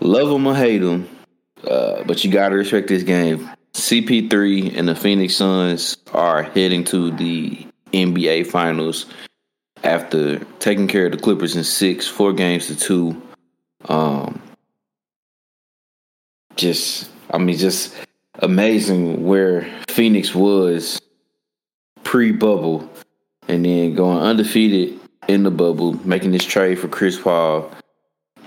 love them or hate them, uh, but you gotta respect this game. CP3 and the Phoenix Suns are heading to the NBA Finals after taking care of the Clippers in six, four games to two. Um, just I mean just amazing where Phoenix was pre bubble and then going undefeated in the bubble, making this trade for Chris Paul,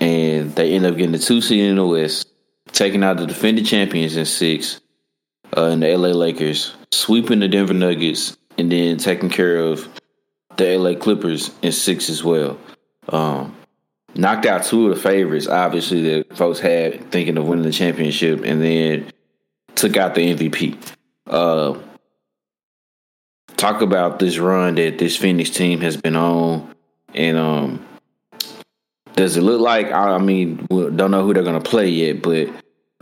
and they end up getting the two seed in the West, taking out the defending champions in six, uh, in the LA Lakers, sweeping the Denver Nuggets, and then taking care of the LA Clippers in six as well. Um, knocked out two of the favorites, obviously that folks had thinking of winning the championship, and then took out the MVP. Uh, talk about this run that this Phoenix team has been on, and um, does it look like? I mean, we don't know who they're gonna play yet, but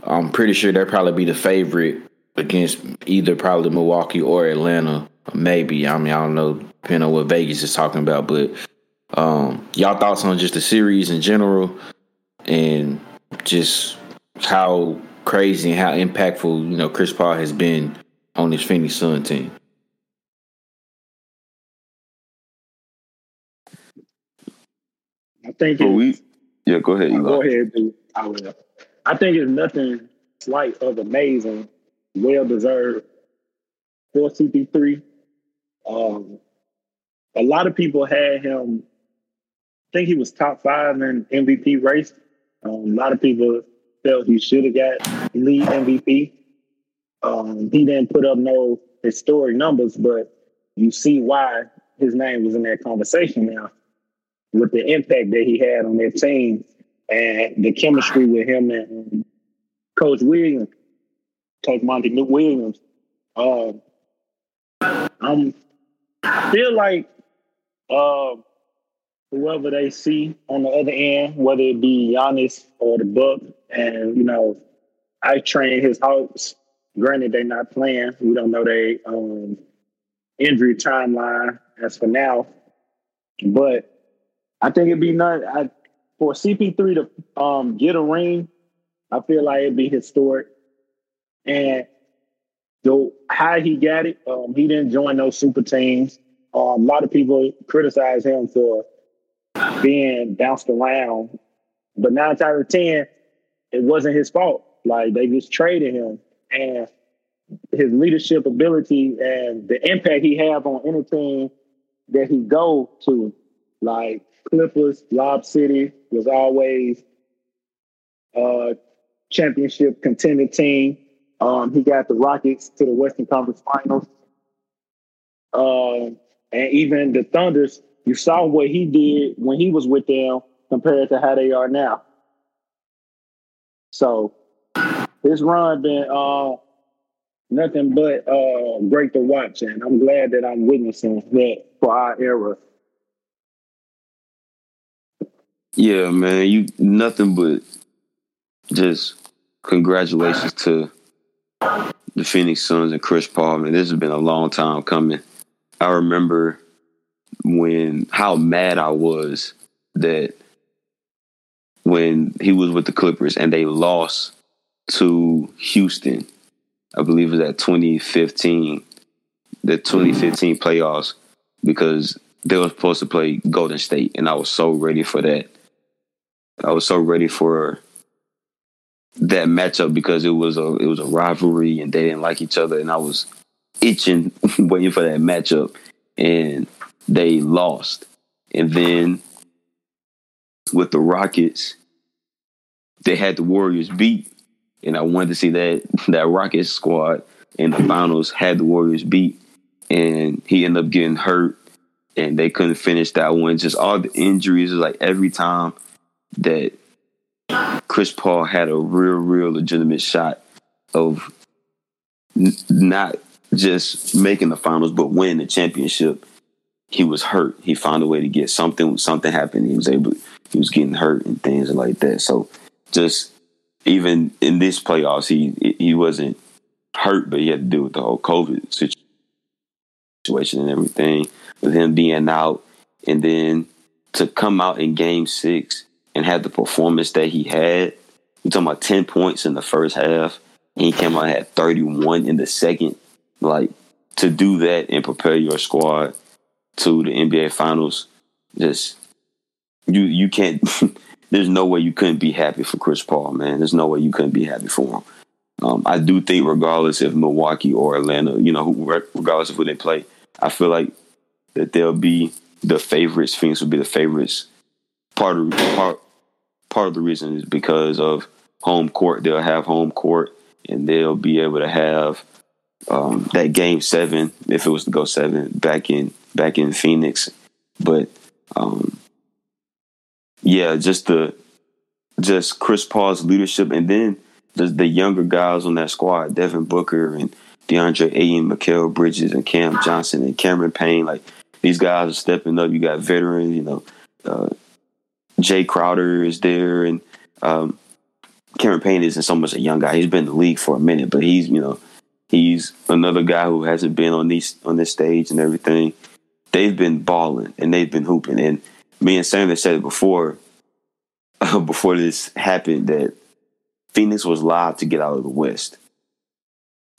I'm pretty sure they'll probably be the favorite against either probably Milwaukee or Atlanta. Maybe I mean I don't know, depending on what Vegas is talking about, but um, y'all thoughts on just the series in general, and just how crazy and how impactful you know Chris Paul has been on this Phoenix Sun team. I think But it, we, yeah, go ahead. go ahead, dude. I will. I think it's nothing slight of amazing, well deserved for CP3. Um, a lot of people had him. I think he was top five in MVP race. Um, a lot of people felt he should have got lead MVP. Um, he didn't put up no historic numbers, but you see why his name was in that conversation now with the impact that he had on that team and the chemistry with him and um, Coach Williams, Coach Monty Williams. Um, I'm feel like uh, whoever they see on the other end, whether it be Giannis or the Buck, and you know, I train his hopes. Granted, they're not playing. We don't know their um, injury timeline as for now, but I think it'd be not I, for CP3 to um, get a ring. I feel like it'd be historic, and the how he got it, um, he didn't join those super teams. Um, a lot of people criticize him for being bounced around, but nine out of ten, it wasn't his fault. Like they just traded him, and his leadership ability and the impact he have on any team that he go to, like Clippers, Lob City was always a championship contending team. Um, he got the Rockets to the Western Conference Finals. Um, and even the Thunders, you saw what he did when he was with them compared to how they are now. So this run been uh, nothing but uh, great to watch, and I'm glad that I'm witnessing that for our era. Yeah, man, you nothing but just congratulations to the Phoenix Suns and Chris Paul. Man, this has been a long time coming. I remember when how mad I was that when he was with the Clippers and they lost to Houston. I believe it was at 2015, the 2015 playoffs, because they were supposed to play Golden State, and I was so ready for that. I was so ready for that matchup because it was a it was a rivalry and they didn't like each other, and I was itching [LAUGHS] waiting for that matchup, and they lost. And then with the Rockets, they had the Warriors beat, and I wanted to see that that Rockets squad in the finals had the Warriors beat, and he ended up getting hurt, and they couldn't finish that one. Just all the injuries, like every time that Chris Paul had a real, real legitimate shot of n- not just making the finals, but winning the championship. He was hurt. He found a way to get something. Something happened. He was able. He was getting hurt and things like that. So, just even in this playoffs, he he wasn't hurt, but he had to deal with the whole COVID situation and everything. With him being out, and then to come out in Game Six and have the performance that he had. You're talking about 10 points in the first half. And he came out had 31 in the second. Like, to do that and prepare your squad to the NBA Finals, just, you you can't, [LAUGHS] there's no way you couldn't be happy for Chris Paul, man. There's no way you couldn't be happy for him. Um, I do think, regardless if Milwaukee or Atlanta, you know, regardless of who they play, I feel like that they'll be the favorites. Phoenix will be the favorites. Part of part part of the reason is because of home court. They'll have home court, and they'll be able to have um, that game seven if it was to go seven back in back in Phoenix. But um, yeah, just the just Chris Paul's leadership, and then the, the younger guys on that squad, Devin Booker and DeAndre Ayton, Mikal Bridges, and Cam Johnson and Cameron Payne. Like these guys are stepping up. You got veterans, you know. Uh, Jae Crowder is there, and um, Cameron Payne isn't so much a young guy. He's been in the league for a minute, but he's you know he's another guy who hasn't been on these on this stage and everything. They've been balling and they've been hooping. And me and Sam Sanders said it before [LAUGHS] before this happened that Phoenix was live to get out of the West.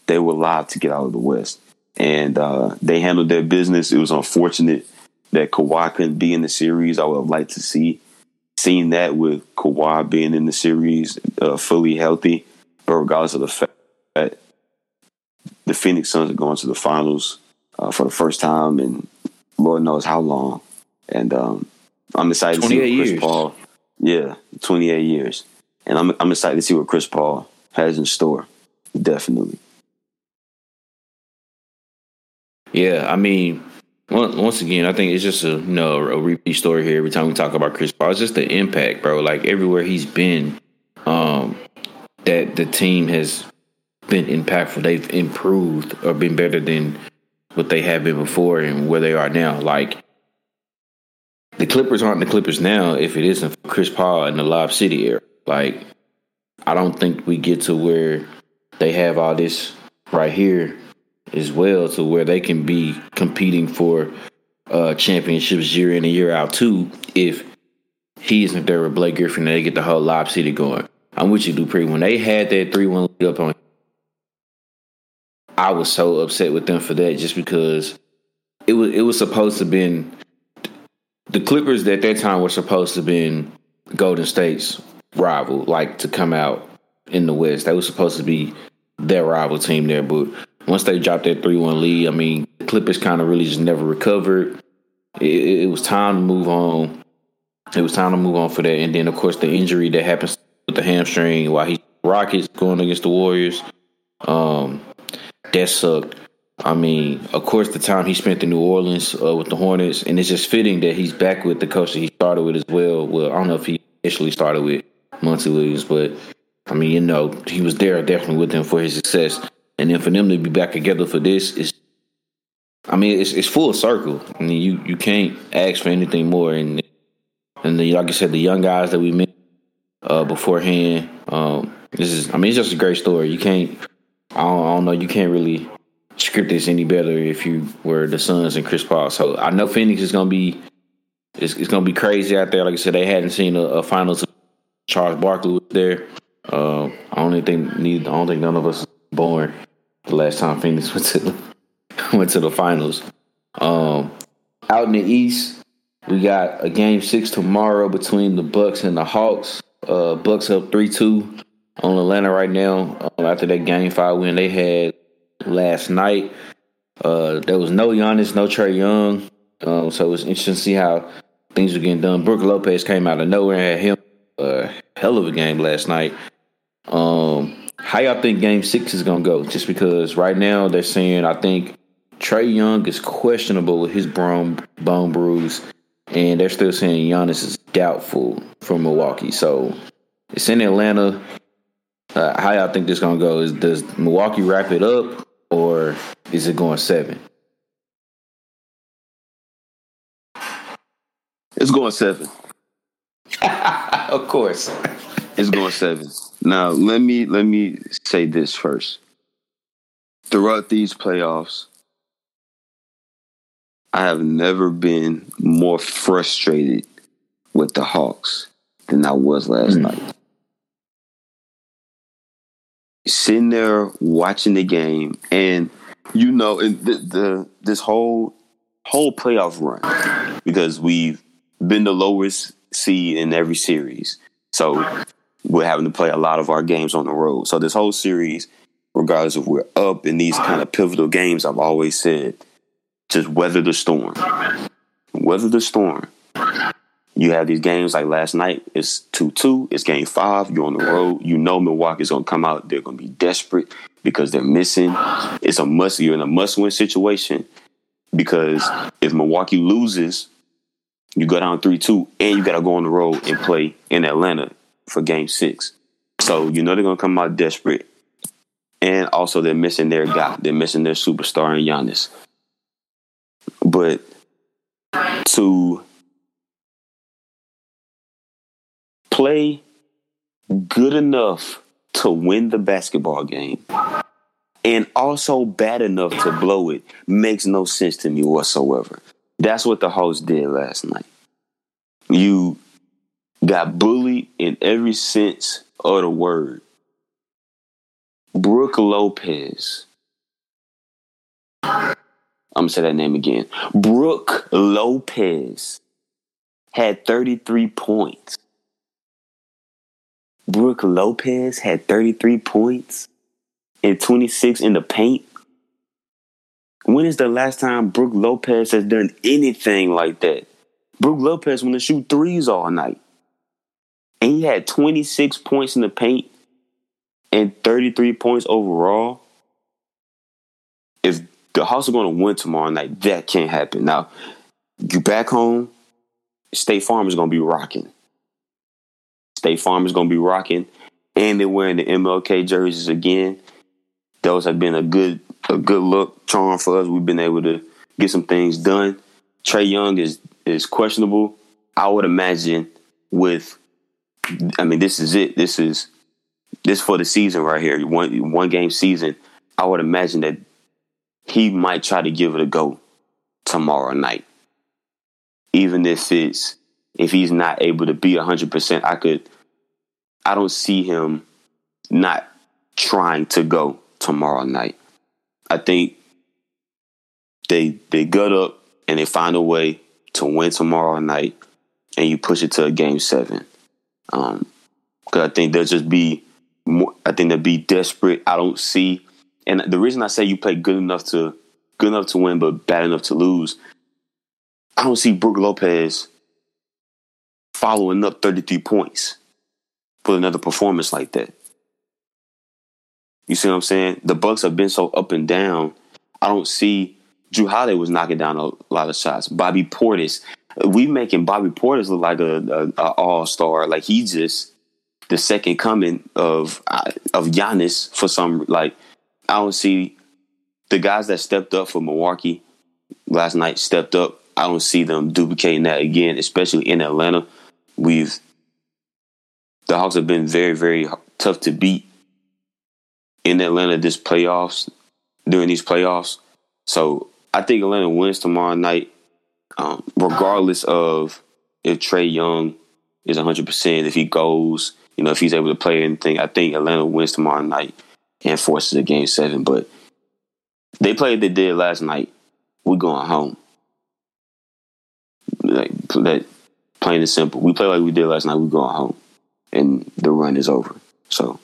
They were live to get out of the West. And uh, they handled their business. It was unfortunate that Kawhi couldn't be in the series. I would have liked to see seen that with Kawhi being in the series uh, fully healthy. But regardless of the fact that the Phoenix Suns are going to the finals uh, for the first time and Lord knows how long. And um, I'm excited to see what Chris years. Paul. Yeah, 28 years. And I'm I'm excited to see what Chris Paul has in store. Definitely. Yeah, I mean, once again, I think it's just a you know a repeat story here. Every time we talk about Chris Paul, it's just the impact, bro. Like everywhere he's been, um, that the team has been impactful. They've improved or been better than what they have been before and where they are now. Like the Clippers aren't the Clippers now if it isn't Chris Paul in the Lob City era. Like I don't think we get to where they have all this right here as well to where they can be competing for uh championships year in and year out too if he isn't there with Blake Griffin and they get the whole Lob City going. I'm with you, Dupree. When they had that 3 1 lead up on I was so upset with them for that just because it was it was supposed to have been the Clippers at that time were supposed to been Golden State's rival, like to come out in the West. That was supposed to be their rival team there, but once they dropped that three one lead, I mean, Clippers kind of really just never recovered. It, it was time to move on. It was time to move on for that, and then of course the injury that happens with the hamstring while he Rockets going against the Warriors. Um, that sucked. I mean, of course, the time he spent in New Orleans uh, with the Hornets, and it's just fitting that he's back with the coach that he started with as well. Well, I don't know if he initially started with Monty Williams, but I mean, you know, he was there definitely with them for his success, and then for them to be back together for this is, I mean, it's it's full circle. I mean, you you can't ask for anything more, and and the, like I said, the young guys that we met uh, beforehand, um, this is, I mean, it's just a great story. You can't, I don't, I don't know, you can't really script this any better if you were the Suns and Chris Paul. So I know Phoenix is gonna be it's, it's gonna be crazy out there. Like I said, they hadn't seen a, a finals. Charles Barkley was there. Uh, I don't think need. I don't think none of us born the last time Phoenix [LAUGHS] went to went to the finals. Um, out in the East, we got a game six tomorrow between the Bucks and the Hawks. Uh, Bucks up three two on Atlanta right now. Um, after that game five win they had last night. Uh, there was no Giannis, no Trae Young. Um, so it was interesting to see how things were getting done. Brook Lopez came out of nowhere and had him a hell of a game last night. Um, how y'all think game six is gonna go? Just because right now they're saying I think Trae Young is questionable with his bone bone bruise, and they're still saying Giannis is doubtful for Milwaukee. So it's in Atlanta. Uh, how y'all think this gonna go? Is does Milwaukee wrap it up, or is it going seven? It's going seven. [LAUGHS] of course. It's going seven. Now let me let me say this first. Throughout these playoffs, I have never been more frustrated with the Hawks than I was last Mm. night. Sitting there watching the game, and you know, the, the this whole whole playoff run because we've been the lowest seed in every series, so we're having to play a lot of our games on the road. So this whole series, regardless if we're up in these kind of pivotal games, I've always said, just weather the storm. Weather the storm. You have these games like last night, it's 2 2, it's game five, you're on the road. You know Milwaukee's gonna come out, they're gonna be desperate because they're missing. It's a must, you're in a must win situation because if Milwaukee loses, you go down 3 2, and you gotta go on the road and play in Atlanta for game six. So you know they're gonna come out desperate. And also they're missing their guy. They're missing their superstar in Giannis. But to play good enough to win the basketball game and also bad enough to blow it makes no sense to me whatsoever. That's what the Hawks did last night. You got bullied in every sense of the word Brook Lopez. I'm gonna say that name again. Brook Lopez had 33 points. Brook Lopez had 33 points and 26 in the paint. When is the last time Brook Lopez has done anything like that? Brook Lopez want to shoot threes all night. And he had 26 points in the paint and 33 points overall. If the Hawks are going to win tomorrow night, that can't happen. Now, you back home, State Farm is going to be rocking. State Farm is going to be rocking. And they're wearing the MLK jerseys again. Those have been a good a good look charm for us. We've been able to get some things done. Trae Young is is questionable. I would imagine with I mean this is it. This is this for the season right here. One one game season. I would imagine that he might try to give it a go tomorrow night. Even if it's if he's not able to be 100%, I could I don't see him not trying to go tomorrow night. I think they they gut up and they find a way to win tomorrow night, and you push it to a game seven. Um, because I think they'll just be more. I think they'll be desperate. I don't see, and the reason I say you play good enough to good enough to win, but bad enough to lose. I don't see Brook Lopez following up 33 points for another performance like that. You see what I'm saying? The Bucks have been so up and down. I don't see Jrue Holiday was knocking down a lot of shots. Bobby Portis, we making Bobby Portis look like a, a, a all star. Like he's just the second coming of uh, of Giannis for some. Like I don't see the guys that stepped up for Milwaukee last night stepped up. I don't see them duplicating that again, especially in Atlanta. We've the Hawks have been very very tough to beat in Atlanta this playoffs during these playoffs. So I think Atlanta wins tomorrow night, um, regardless of if Trae Young is 100. percent If he goes, you know, if he's able to play anything, I think Atlanta wins tomorrow night and forces a game seven. But they played they did last night. We're going home. Like that, plain and simple. We play like we did last night. We're going home, and the run is over. So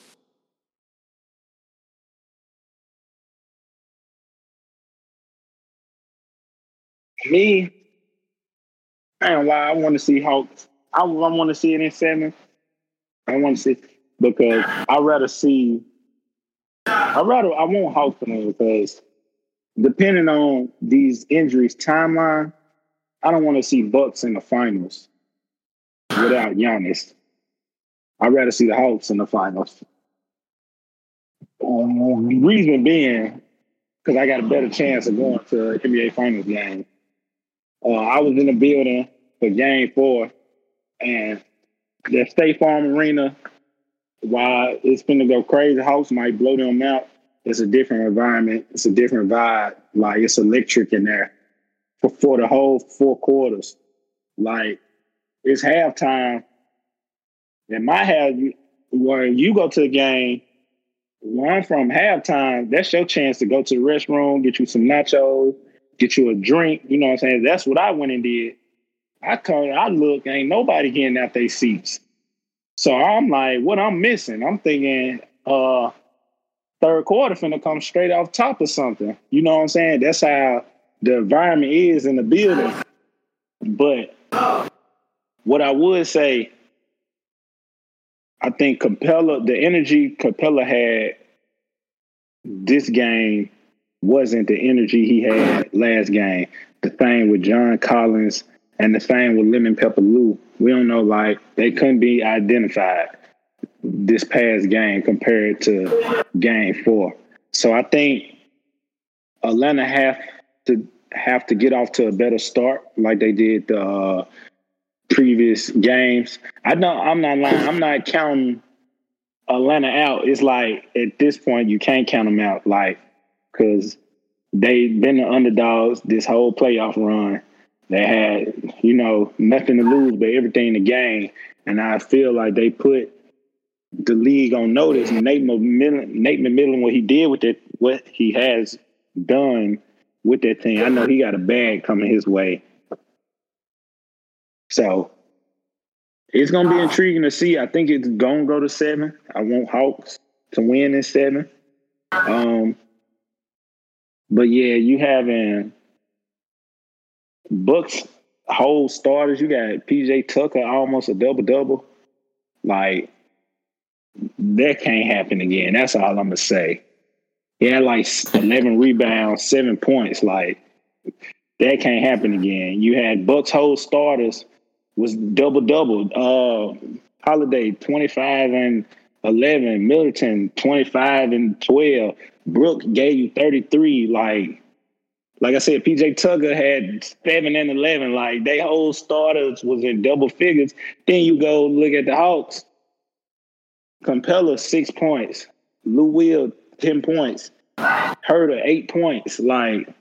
Me, I ain't lie. I want to see Hawks. I, I want to see it in seven. I want to see because I rather see. I rather I want Hawks to win because depending on these injuries timeline, I don't want to see Bucks in the finals without Giannis. I'd rather see the Hawks in the finals. Um, reason being, because I got a better chance of going to NBA Finals game. Uh, I was in the building for Game Four, and the State Farm Arena, while it's to go crazy, Hawks might blow them out. It's a different environment. It's a different vibe. Like it's electric in there for, for the whole four quarters. Like it's halftime. And my half, when you go to the game, one from halftime, that's your chance to go to the restroom, get you some nachos, get you a drink. You know what I'm saying? That's what I went and did. I come, I look, ain't nobody getting out their seats. So I'm like, what I'm missing? I'm thinking, uh, third quarter finna come straight off top of something. You know what I'm saying? That's how the environment is in the building. But what I would say, I think Capela, the energy Capela had this game wasn't the energy he had last game. The thing with John Collins and the thing with Lemon Pepper Lou, we don't know, like, they couldn't be identified this past game compared to game four. So I think Atlanta have to have to get off to a better start like they did the uh, previous games. I know I'm not lying. I'm not counting Atlanta out. It's like at this point you can't count them out, like because they've been the underdogs this whole playoff run. They had you know nothing to lose but everything to gain, and I feel like they put the league on notice. Nate McMillan, Nate McMillan, what he did with it, what he has done with that thing. I know he got a bag coming his way. So it's gonna be intriguing to see. I think it's gonna go to seven. I want Hawks to win in seven. Um, but yeah, you having Bucks whole starters. You got PJ Tucker almost a double double. Like that can't happen again. That's all I'm gonna say. He had like [LAUGHS] 11 rebounds, seven points. Like that can't happen again. You had Bucks whole starters was double double. Uh, Holiday 25 and 11, Middleton 25 and 12. Brook gave you 33. Like, like I said, PJ Tucker had seven and 11. Like, they whole starters was in double figures. Then you go look at the Hawks. Capela, six points. Lou Will, 10 points. Huerter eight points. Like,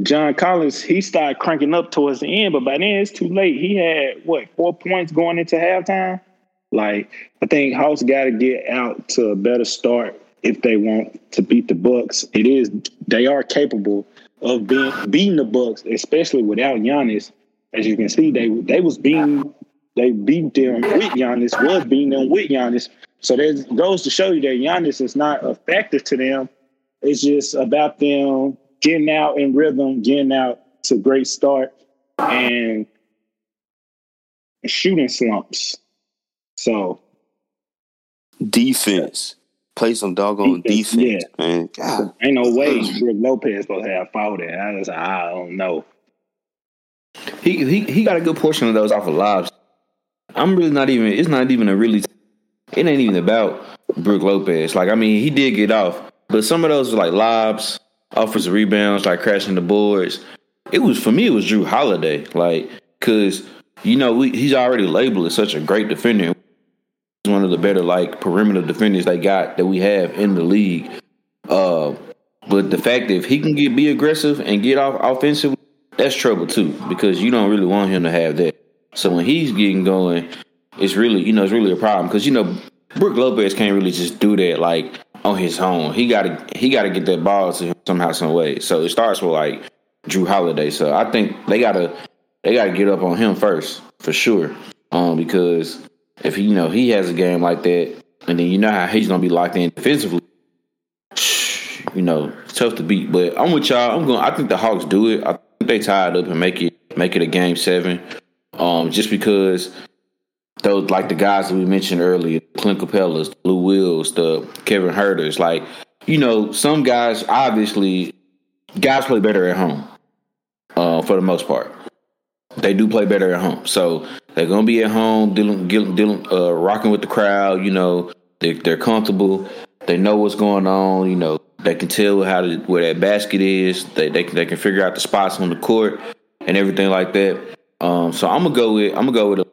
John Collins, he started cranking up towards the end, but by then it's too late. He had what four points going into halftime. Like I think Hawks got to get out to a better start if they want to beat the Bucks. It is they are capable of being beating the Bucks, especially without Giannis. As you can see, they they was beating they beat them with Giannis, was beating them with Giannis. So that goes to show you that Giannis is not a factor to them. It's just about them getting out in rhythm, getting out to great start, and shooting slumps. So defense. Play some doggone defense, defense yeah. man. God. Ain't no way Brook Lopez supposed to have fought it. I, just, I don't know. He he he got a good portion of those off of lives. I'm really not even. It's not even a really. It ain't even about Brook Lopez. Like I mean, he did get off, but some of those were like lobs, offensive rebounds, like crashing the boards. It was for me. It was Jrue Holiday, like because you know we, he's already labeled as such a great defender. He's one of the better like perimeter defenders they got that we have in the league. Uh, but the fact that if he can get be aggressive and get off offensive, that's trouble too because you don't really want him to have that. So when he's getting going, it's really you know it's really a problem because you know Brook Lopez can't really just do that like on his own. He got to he got to get that ball to him somehow, some way. So it starts with like Jrue Holiday. So I think they gotta they gotta get up on him first for sure. Um, because if he you know he has a game like that, and then you know how he's gonna be locked in defensively. [SIGHS] You know, tough to beat. But I'm with y'all. I'm going. I think the Hawks do it. I think they tie it up and make it make it a game seven. Um, just because those like the guys that we mentioned earlier, Clint Capela's, Lou Wills, the Kevin Huerters, like you know, some guys obviously guys play better at home. Uh, for the most part, they do play better at home. So they're gonna be at home, dealing, dealing, uh, rocking with the crowd. You know, they, they're comfortable. They know what's going on. You know, they can tell how to, where that basket is. They they can, they can figure out the spots on the court and everything like that. Um, so I'm gonna go with I'm gonna go with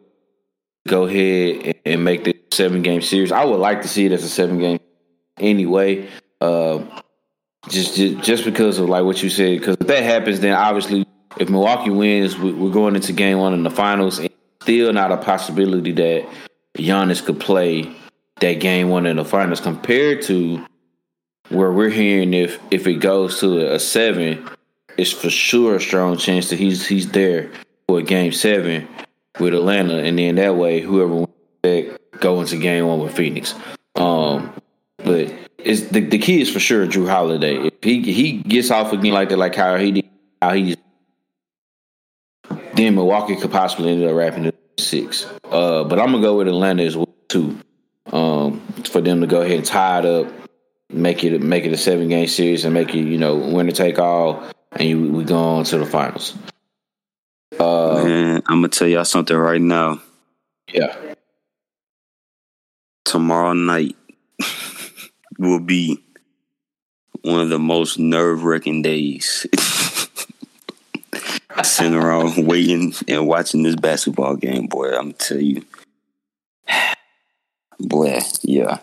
go ahead and make the seven game series. I would like to see it as a seven game anyway. Uh, just, just just because of like what you said, because if that happens, then obviously if Milwaukee wins, we're going into game one in the finals. And still not a possibility that Giannis could play that game one in the finals compared to where we're hearing if if it goes to a seven, it's for sure a strong chance that he's he's there for game seven with Atlanta, and then that way whoever wins back go into game one with Phoenix. Um, but it's the the key is for sure Jrue Holiday. If he he gets off again like that, like how he did, how he then Milwaukee could possibly end up wrapping it six. Uh, but I'm gonna go with Atlanta as well too. Um, for them to go ahead and tie it up, make it make it a seven game series, and make it you know winner take all, and you, we go on to the finals. Uh, Man, I'm gonna tell y'all something right now. Yeah. Tomorrow night [LAUGHS] will be one of the most nerve wracking days. [LAUGHS] Sitting around waiting and watching this basketball game, boy. I'm gonna tell you, [SIGHS] boy, yeah,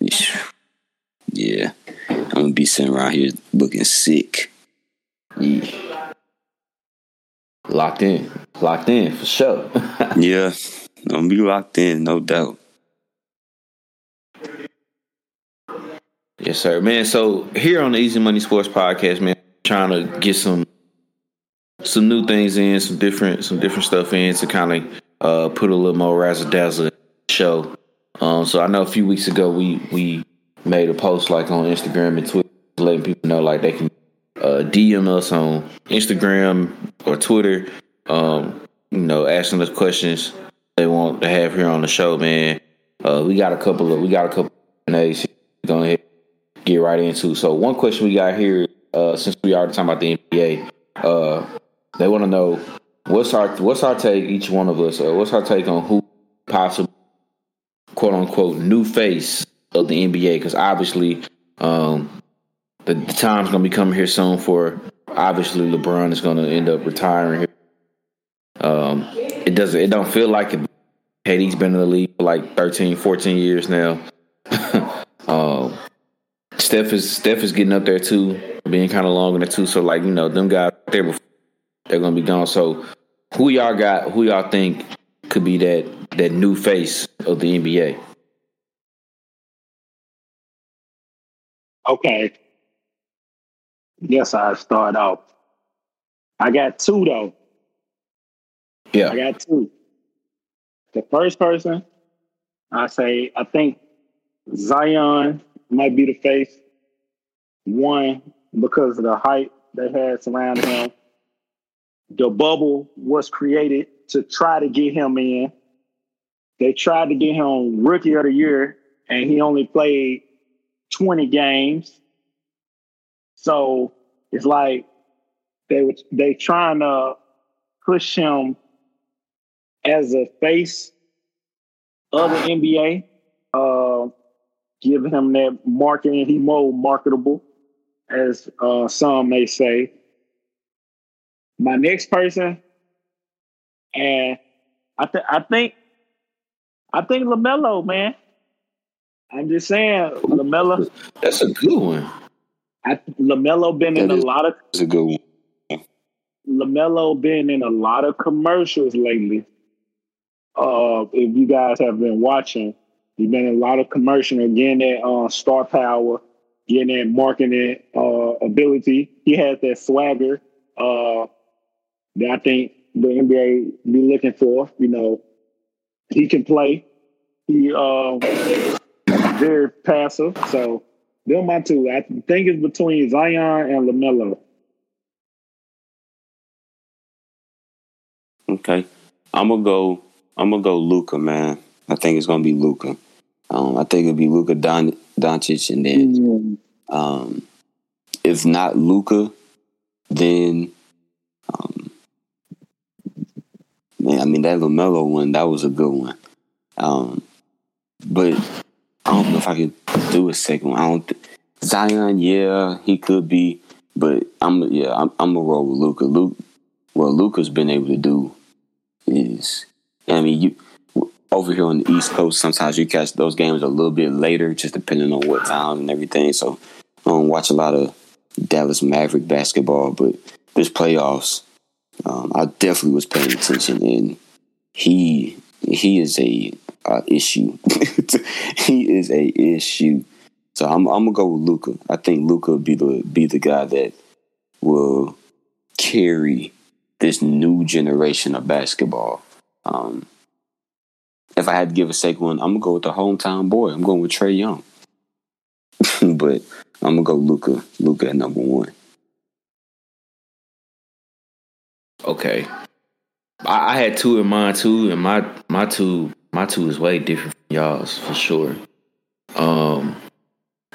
[SIGHS] yeah. I'm gonna be sitting around here looking sick. Locked in, locked in for sure. [LAUGHS] yeah, Gonna be locked in, no doubt. Yes, sir, man. So here on the Easy Money Sports Podcast, man, trying to get some some new things in, some different some different stuff in to kind of uh, put a little more razzle dazzle show. Um, so I know a few weeks ago we we made a post like on Instagram and Twitter, letting people know like they can uh, DM us on Instagram or Twitter. Um, you know, asking us questions they want to have here on the show, man. Uh, we got a couple of we got a couple of A's. Go ahead, get right into. So one question we got here, uh, since we already talking about the NBA, uh, they want to know what's our what's our take each one of us. Uh, what's our take on who possible quote unquote new face of the NBA? Because obviously, um, the, the time's gonna be coming here soon for obviously LeBron is gonna end up retiring here. Um, it doesn't it don't feel like it. KD's been in the league for like 13, 14 years now. [LAUGHS] um, Steph is Steph is getting up there too, being kind of long in the too. So like you know them guys there before they're gonna be gone. So who y'all got? Who y'all think could be that that new face of the NBA? Okay. Yes, I start off. I got two though. Yeah, I got two. The first person, I say, I think Zion might be the face. One, because of the hype they had surrounding him. The bubble was created to try to get him in. They tried to get him rookie of the year, and he only played 20 games. So it's like they were they trying to push him as a face of the NBA, uh, give him that marketing. He more marketable, as uh, some may say. My next person, and I think I think I think LaMelo, man. I'm just saying, LaMelo. that's a good one. I, LaMelo been in That a lot of It's a good one. LaMelo been in a lot of commercials lately. Uh, if you guys have been watching, he's been in a lot of commercials, getting that uh, star power, getting that marketing uh, ability. He has that swagger uh, that I think the NBA be looking for. You know, he can play. He uh, very passive. So them my two. I think it's between Zion and LaMelo. Okay, I'm gonna go. I'm gonna go Luka, man. I think it's gonna be Luka. Um, I think it'll be Luka Don Doncic, and then um, if not Luka, then um, man, I mean that LaMelo one that was a good one. Um, but I don't know if I could do a second one. I don't. Th- Zion, yeah, he could be, but I'm yeah, I'm, I'm gonna roll with Luka. Luke, what Luka's been able to do is, I mean, you over here on the East Coast, sometimes you catch those games a little bit later, just depending on what time and everything. So I don't watch a lot of Dallas Maverick basketball, but this playoffs, um, I definitely was paying attention, and he he is a uh, issue. [LAUGHS] he is a issue. So I'm I'm gonna go with Luka. I think Luka will be the be the guy that will carry this new generation of basketball. Um, if I had to give a second one, I'm gonna go with the hometown boy. I'm going with Trae Young. [LAUGHS] but I'm gonna go Luka. Luka at number one. Okay. I, I had two in mind too, and my my two my two is way different from y'all's for sure. Um,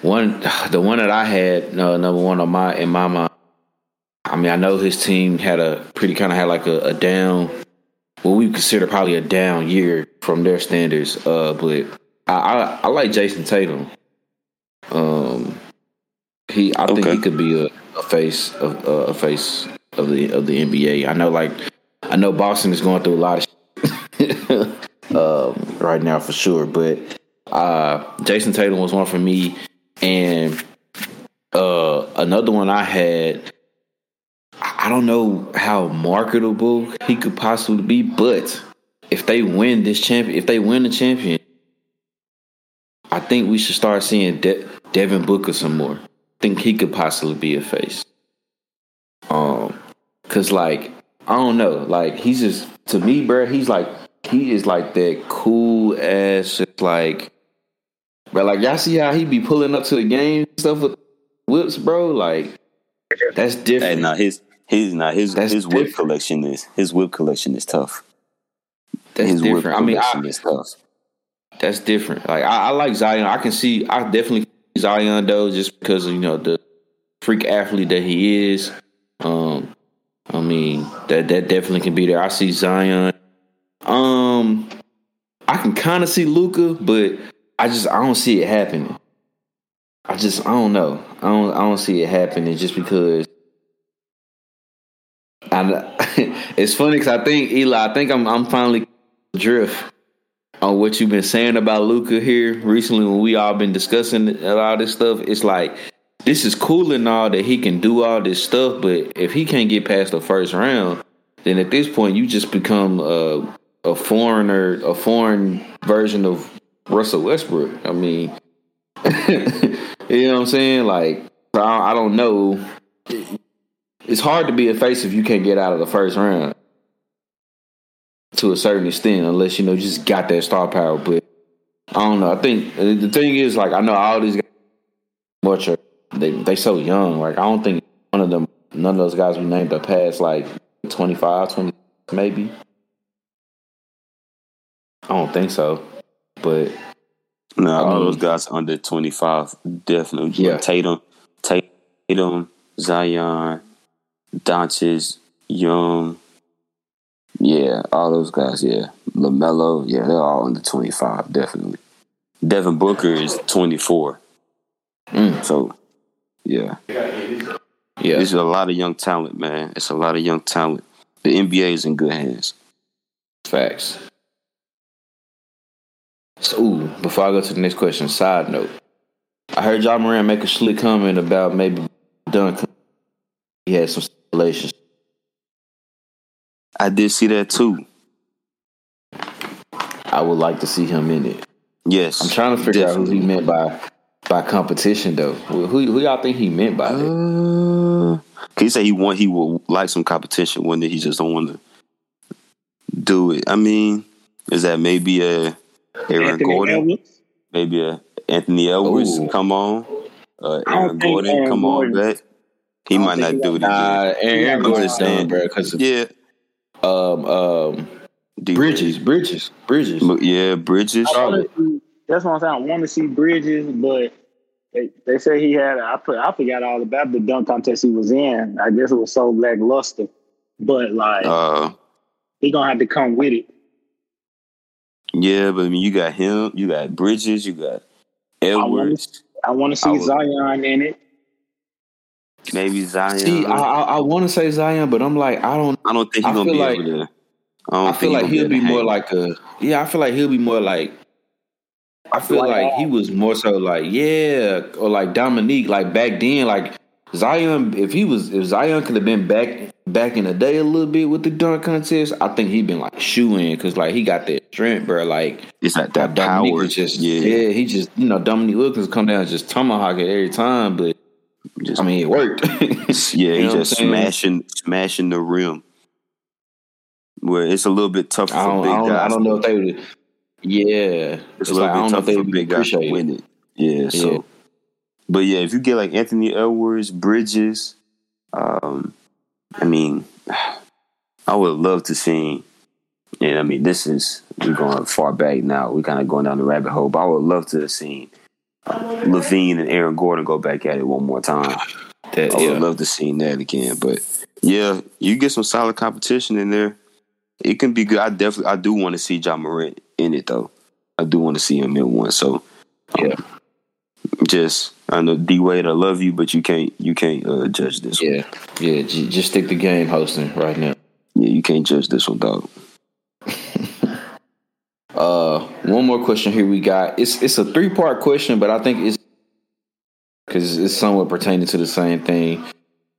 one [SIGHS] the one that I had uh, number one on my in my mind. I mean, I know his team had a pretty kind of had like a, a down, what we consider probably a down year from their standards. Uh, but I I, I like Jayson Tatum. Um, he I think he could be a, a face of uh, a face of the of the NBA. I know like I know Boston is going through a lot of [LAUGHS] um, right now for sure, but uh, Jayson Tatum was one for me, and uh, another one I had. I don't know how marketable he could possibly be, but if they win this champion, if they win the champion, I think we should start seeing De- Devin Booker some more. I think he could possibly be a face. Um, cause like I don't know, like he's just to me, bro. He's like he is like that cool ass, just like, but like y'all see how he be pulling up to the game and stuff with whips, bro. Like that's different. Hey, nah, his his not his That's his whip different. collection is his whip collection is tough. that's his whip different. I mean, I, is tough. that's different. Like I, I like Zion. I can see. I definitely see Zion though, just because of, you know the freak athlete that he is. Um, I mean that that definitely can be there. I see Zion. Um, I can kind of see Luka, but I just I don't see it happening. I just I don't know. I don't I don't see it happening just because. I, [LAUGHS] it's funny because I think Eli. I think I'm I'm finally drift on what you've been saying about Luka here recently when we all been discussing a lot of this stuff. It's like this is cool and all that he can do all this stuff, but if he can't get past the first round, then at this point you just become a a foreigner, a foreign version of Russell Westbrook. I mean, [LAUGHS] you know what I'm saying? Like I, don't know. It's hard to be a face if you can't get out of the first round to a certain extent, unless you know you just got that star power. But I don't know. I think the thing is, like, I know all these guys, much are they they so young. Like, I don't think one of them, none of those guys we named are past like 25, 20, maybe. I don't think so. But No, all mean- those guys under twenty five definitely. Yeah. Tatum, Tatum, Zion, Doncic, Young. Yeah, all those guys. Yeah, LaMelo. Yeah, they're all under twenty five. Definitely. Devin Booker is twenty four. Mm. So, yeah, yeah, this is a lot of young talent, man. It's a lot of young talent. The NBA is in good hands. facts. So, ooh, before I go to the next question, side note. I heard John Moran make a slick comment about maybe Duncan. He had some relations. I did see that too. I would like to see him in it. Yes, I'm trying to figure out who he meant by by competition though. Who who y'all think he meant by that? Uh, he said he want he would like some competition one day. He just don't want to do it. I mean, is that maybe a Aaron Anthony Gordon? Edwards. Maybe a Anthony Edwards Ooh. come on. Uh, Aaron Gordon Aaron come Gordon- on back. He might not do he- it Nah, again. Aaron, Aaron Gordon's just done, saying. bro. Because Yeah, um um D- Bridges, Bridges, Bridges. Yeah, Bridges. I see- That's what I'm saying. I want to see Bridges, but they, they say he had. I put, I forgot all about the dunk contest he was in. I guess it was so lackluster, but like Uh, he gonna have to come with it. yeah, but I mean, you got him. You got Bridges. You got Edwards. I want to see would- Zion in it. Maybe Zion. See, I I, I want to say Zion, but I'm like I don't. I don't think I he's gonna be like- able to. I don't I think feel like he'll able be more like a yeah. I feel like he'll be more like. I feel Like like he was more so like yeah, or like Dominique, like back then, like Zion. If he was, if Zion could have been back back in the day a little bit with the dunk contest, I think he'd been like shoe in because like he got that strength, bro. Like It's like that Dominique power. just yeah, yeah. he just you know Dominique Wilkins come down and just tomahawk it every time, but just I mean it worked. [LAUGHS] yeah, You he's know what just smashing smashing the rim. Where it's a little bit tougher I for don't, big I don't, guys. I don't know if they would. Yeah, It's, it's a like little I don't bit know if for big guys to win it. it. Yeah, so. Yeah. But yeah, if you get like Anthony Edwards, Bridges, um, I mean, I would love to see. And I mean, this is we're going far back now. We're kind of going down the rabbit hole. But I would love to have seen uh, LaVine and Aaron Gordon go back at it one more time. That, I would yeah. love to see that again. But yeah, you get some solid competition in there. It can be good. I definitely, I do want to see John Morant in it though. I do want to see him in one. So Yeah. just I know D Wade, I love you, but you can't, you can't uh, judge this. one. Yeah, yeah. Just stick the game hosting right now. Yeah, you can't judge this one, dog. [LAUGHS] Uh, one more question here we got. It's it's a three part question, but I think it's because it's somewhat pertaining to the same thing.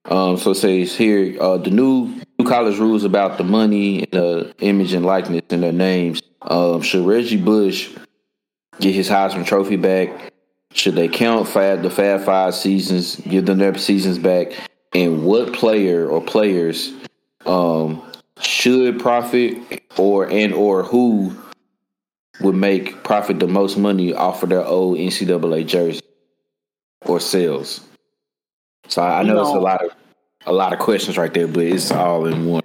Um, so it says here, uh, the new new college rules about the money, and the image and likeness, and their names. Um, should Reggie Bush get his Heisman Trophy back? Should they count fab the Fab Five seasons, give them their seasons back? And what player or players um, should profit or and or who would make profit the most money off of their old NCAA jersey or sales? So I, I know, You it's a lot of a lot of questions right there, but it's all in one.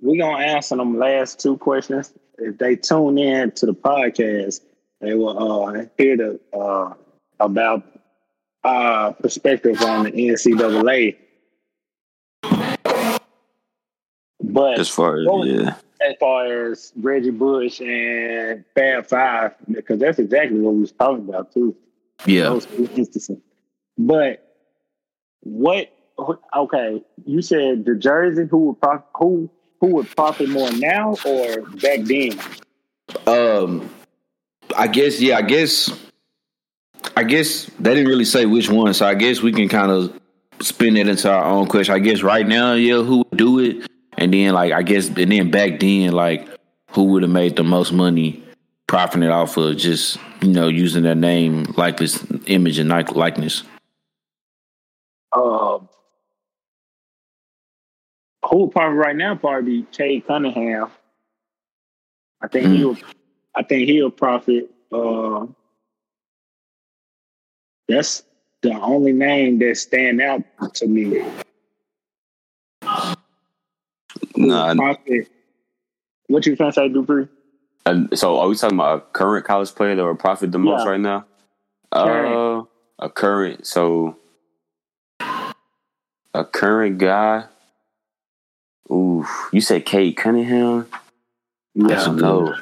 We're gonna answer them last two questions. If they tune in to the podcast, they will uh, hear the uh, about our perspective on the NCAA. But As far as Well, yeah, as far as Reggie Bush and Fab Five, because that's exactly what we was talking about too. Yeah. Those instances. But what? Okay, you said the jersey. Who would prof- who who would profit more now or back then? Um, I guess yeah. I guess I guess they didn't really say which one, so I guess we can kind of spin it into our own question. I guess right now, yeah, who would do it, and then like I guess, and then back then, like who would have made the most money profiting off of just you know using their name, likeness, image, and likeness. Uh, who would probably right now probably be Cade Cunningham. I think Mm. he'll. I think he'll profit. Uh, that's the only name that stand out to me. nah. Profit. What you trying to say, Dupree? Uh, so are we talking about a current college player that will profit the most right now? Current. Uh, a current. So a current guy. Ooh, you said Cade Cunningham. That's a Yeah. go.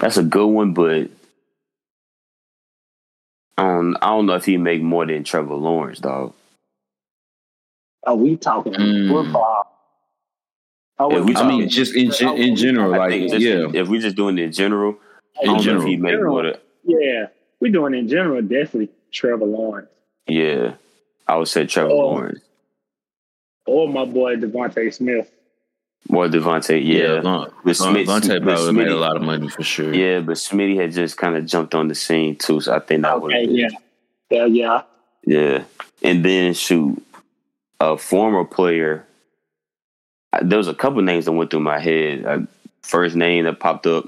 That's a good one, but I don't. I don't know if he make more than Trevor Lawrence, dog. Are we talking Mm. football? Oh, If we I mean, just in gen- in general, I like just, yeah, if we're just doing it in general, I in don't know general. if he make General. more than. yeah, we're doing in general. Definitely Trevor Lawrence Yeah, I would say Trevor Oh. Lawrence. or my boy DeVonta Smith. More DeVonta, yeah. Von- But Von- Smith- Vontae but probably made a lot of money for sure. Yeah, but Smitty had just kind of jumped on the scene too, so I think that would Okay, have yeah, yeah, yeah. yeah. And then shoot, a former player. I- There was a couple names that went through my head. Uh, first name that popped up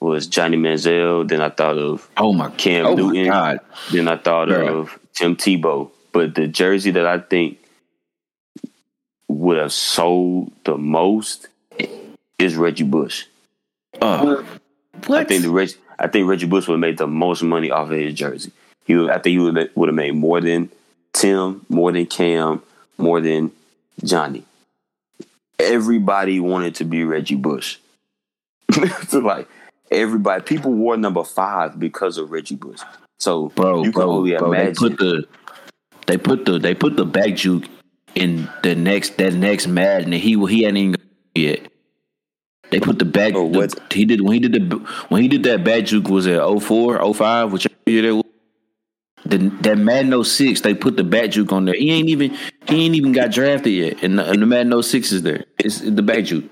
was Johnny Manziel. Then I thought of Oh my, Cam oh my Newton. god, Then I thought Bruh. of Tim Tebow. But the jersey that I think would have sold the most is Reggie Bush. uh, what? I think the Reg, I think Reggie Bush would have made the most money off of his jersey. He, would, I think he would would have made more than Tim, more than Cam, more than Johnny. Everybody wanted to be Reggie Bush. [LAUGHS] so like everybody, people wore number five because of Reggie Bush. So bro, you can bro, only bro, they put the they put the they put the back juke in the next that next Madden, and he he hadn't even yet. They put the back. Oh, the- what? he did when he did the when he did that bad juke was at 04, 05, whichever year that was. The, that Madden 06, they put the back juke on there. He ain't even he ain't even got drafted yet, and the, and the Madden 06 is there. It's the back juke.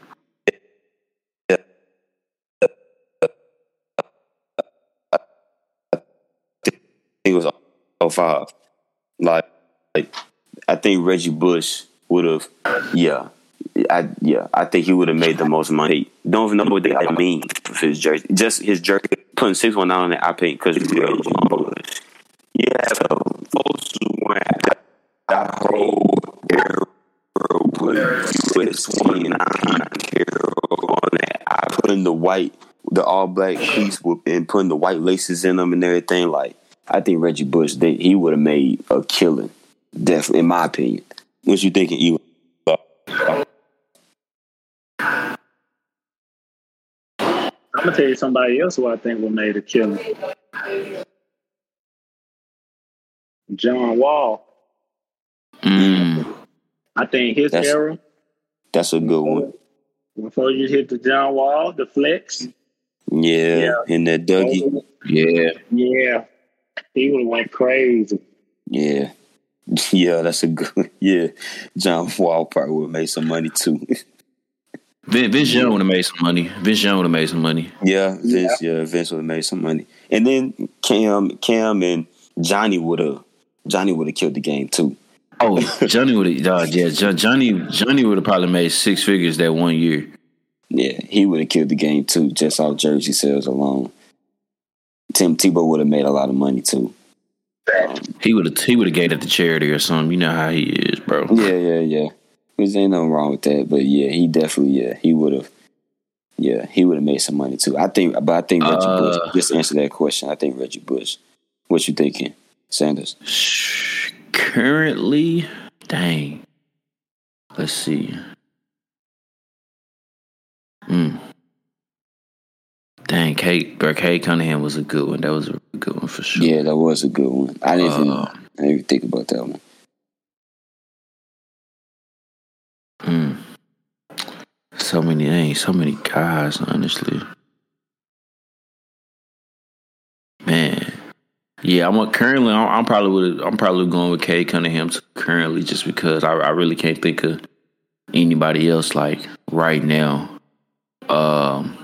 it was 05. Like, like I think Reggie Bush would have, yeah, I yeah, I think he would have made the most money. Don't even know what they I mean for his jersey. Just his jersey, putting six one nine on the I paint because Bush. Yeah, so folks went that whole put arrow on that. I putting the white, the all black piece with and putting the white laces in them and everything. Like I think Reggie Bush, they, he would have made a killing. Definitely, in my opinion. What you thinking? You I'm gonna tell you somebody else who I think will made a killing. John Wall. Mm. I think his That's- era that's a good one. before you hit the John Wall, the flex. Yeah, Yeah. and that Dougie. Yeah, Yeah, he would have went crazy. Yeah, [LAUGHS] Yeah, that's a good. [LAUGHS] Yeah, John Wall probably would have made some money too. [LAUGHS] Vin, Vince Young would have made some money. Vince Young would have made some money. yeah, Vince. Yeah, Vince would have made some money. And then Cam, Cam, and Johnny would have. Johnny would have killed the game too. Oh, Johnny would have. Uh, yeah, Johnny Johnny would have probably made six figures that one year. Yeah, he would have killed the game too, just off jersey sales alone. Tim Tebow would have made a lot of money too. He would have. He would have gave it to charity or something. You know how he is, bro. Yeah, yeah, yeah. There's ain't nothing wrong with that. But yeah, he definitely, yeah, he would have, yeah, he would have made some money too. I think, but I think Reggie Uh, Bush. Just answer that question. I think Reggie Bush. What you thinking, Sanders? Currently, dang. Let's see. Hmm. Dang, Cade, bro, Cade Cunningham was a good one. That was a good one for sure. Yeah, that was a good one. I didn't even, Uh, I didn't even think about that one. Mm. So many, dang, so many guys, honestly. Man, yeah, I'm currently. I'm, I'm probably with. I'm probably going with Cade Cunningham too, currently, just because I, I really can't think of anybody else like right now. Um,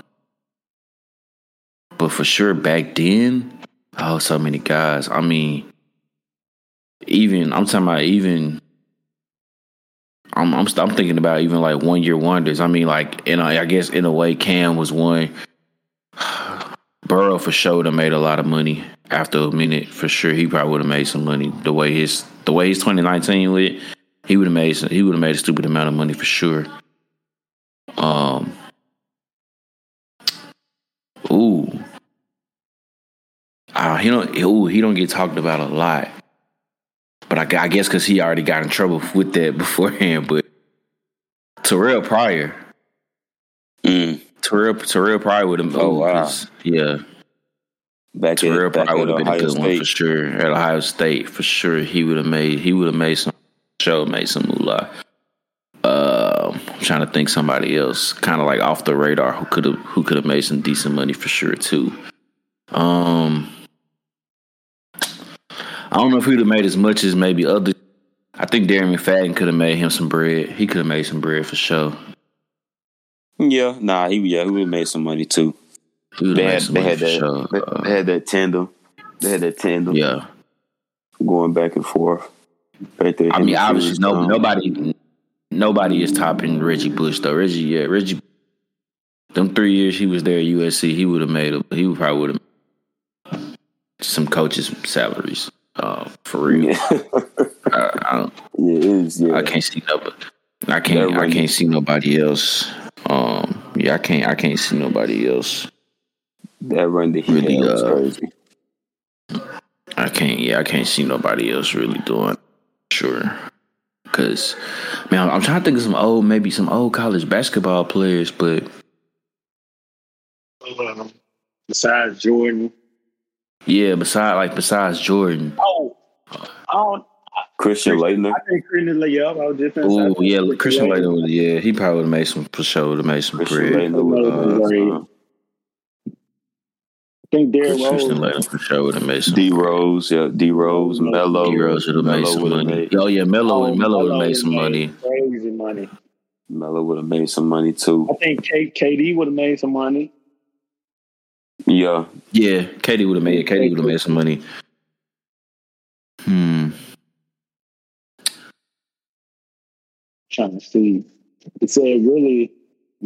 but for sure back then, oh, so many guys. I mean, even I'm talking about even I'm I'm, I'm thinking about even like one year wonders. I mean, like in a, I guess in a way, Cam was one. [SIGHS] Burrow for sure would have made a lot of money after a minute. For sure, he probably would have made some money. The way his the way his 2019 went, he would have made some, he would have made a stupid amount of money for sure. Um. Ooh. Ah, he don't. Ooh, he don't get talked about a lot. But I, I guess because he already got in trouble with that [LAUGHS] beforehand. But Terrelle Pryor, Mm. Terrelle Terrelle Pryor would have. Oh, wow. Yeah, Back Terrelle at, back Pryor would have been a Ohio good one State. for sure. At Ohio State, for sure, he would have made. He would have made some show, made some moolah. Um, I'm trying to think somebody else, kind of like off the radar, who could have who could have made some decent money for sure too. Um, I don't know if he would have made as much as maybe other. I think Darren McFadden could have made him some bread. He could have made some bread for sure. Yeah, nah, he yeah, he would have made some money too. He They had, they had that sure. they, Uh, they had that tandem. They had that tandem yeah. going back and forth. Right there. I mean, obviously, no, um, nobody, nobody is topping Reggie Bush though. Reggie, yeah, Reggie. Them three years he was there at USC, he would have made. A, he probably would have some coaches' salaries. Uh, for real, Yeah, I, I, don't, [LAUGHS] yeah, it is. Yeah, I can't see nobody. I can't. That I can't see nobody else. Um, yeah, I can't. I can't see nobody else. that run that he Really, had was uh, crazy. I can't. Yeah, I can't see nobody else really doing. Sure, because man, I'm, I'm trying to think of some old, maybe some old college basketball players, but Um, besides Jordan. Yeah, beside like besides Jordan. Oh, I don't. Christian Laettner. I think Christian Layup. I was just gonna say, I Oh think yeah, Christian Laettner. Laettner. would- Yeah, he probably would have made some for sure. Would have made some Christian bread. Laettner would have. Right. Uh, I think Derrick Christian Rose. Laettner for sure would have made some. D Rose, yeah, D Rose, Melo. D Rose would have made some money. made- Oh yeah, Melo and Melo would have made some money. Crazy money. Melo would have made some money too. I think K- KD would have made some money. Yeah, Yeah, KD would have made. KD would have made some money. Hmm. trying to see. It said really,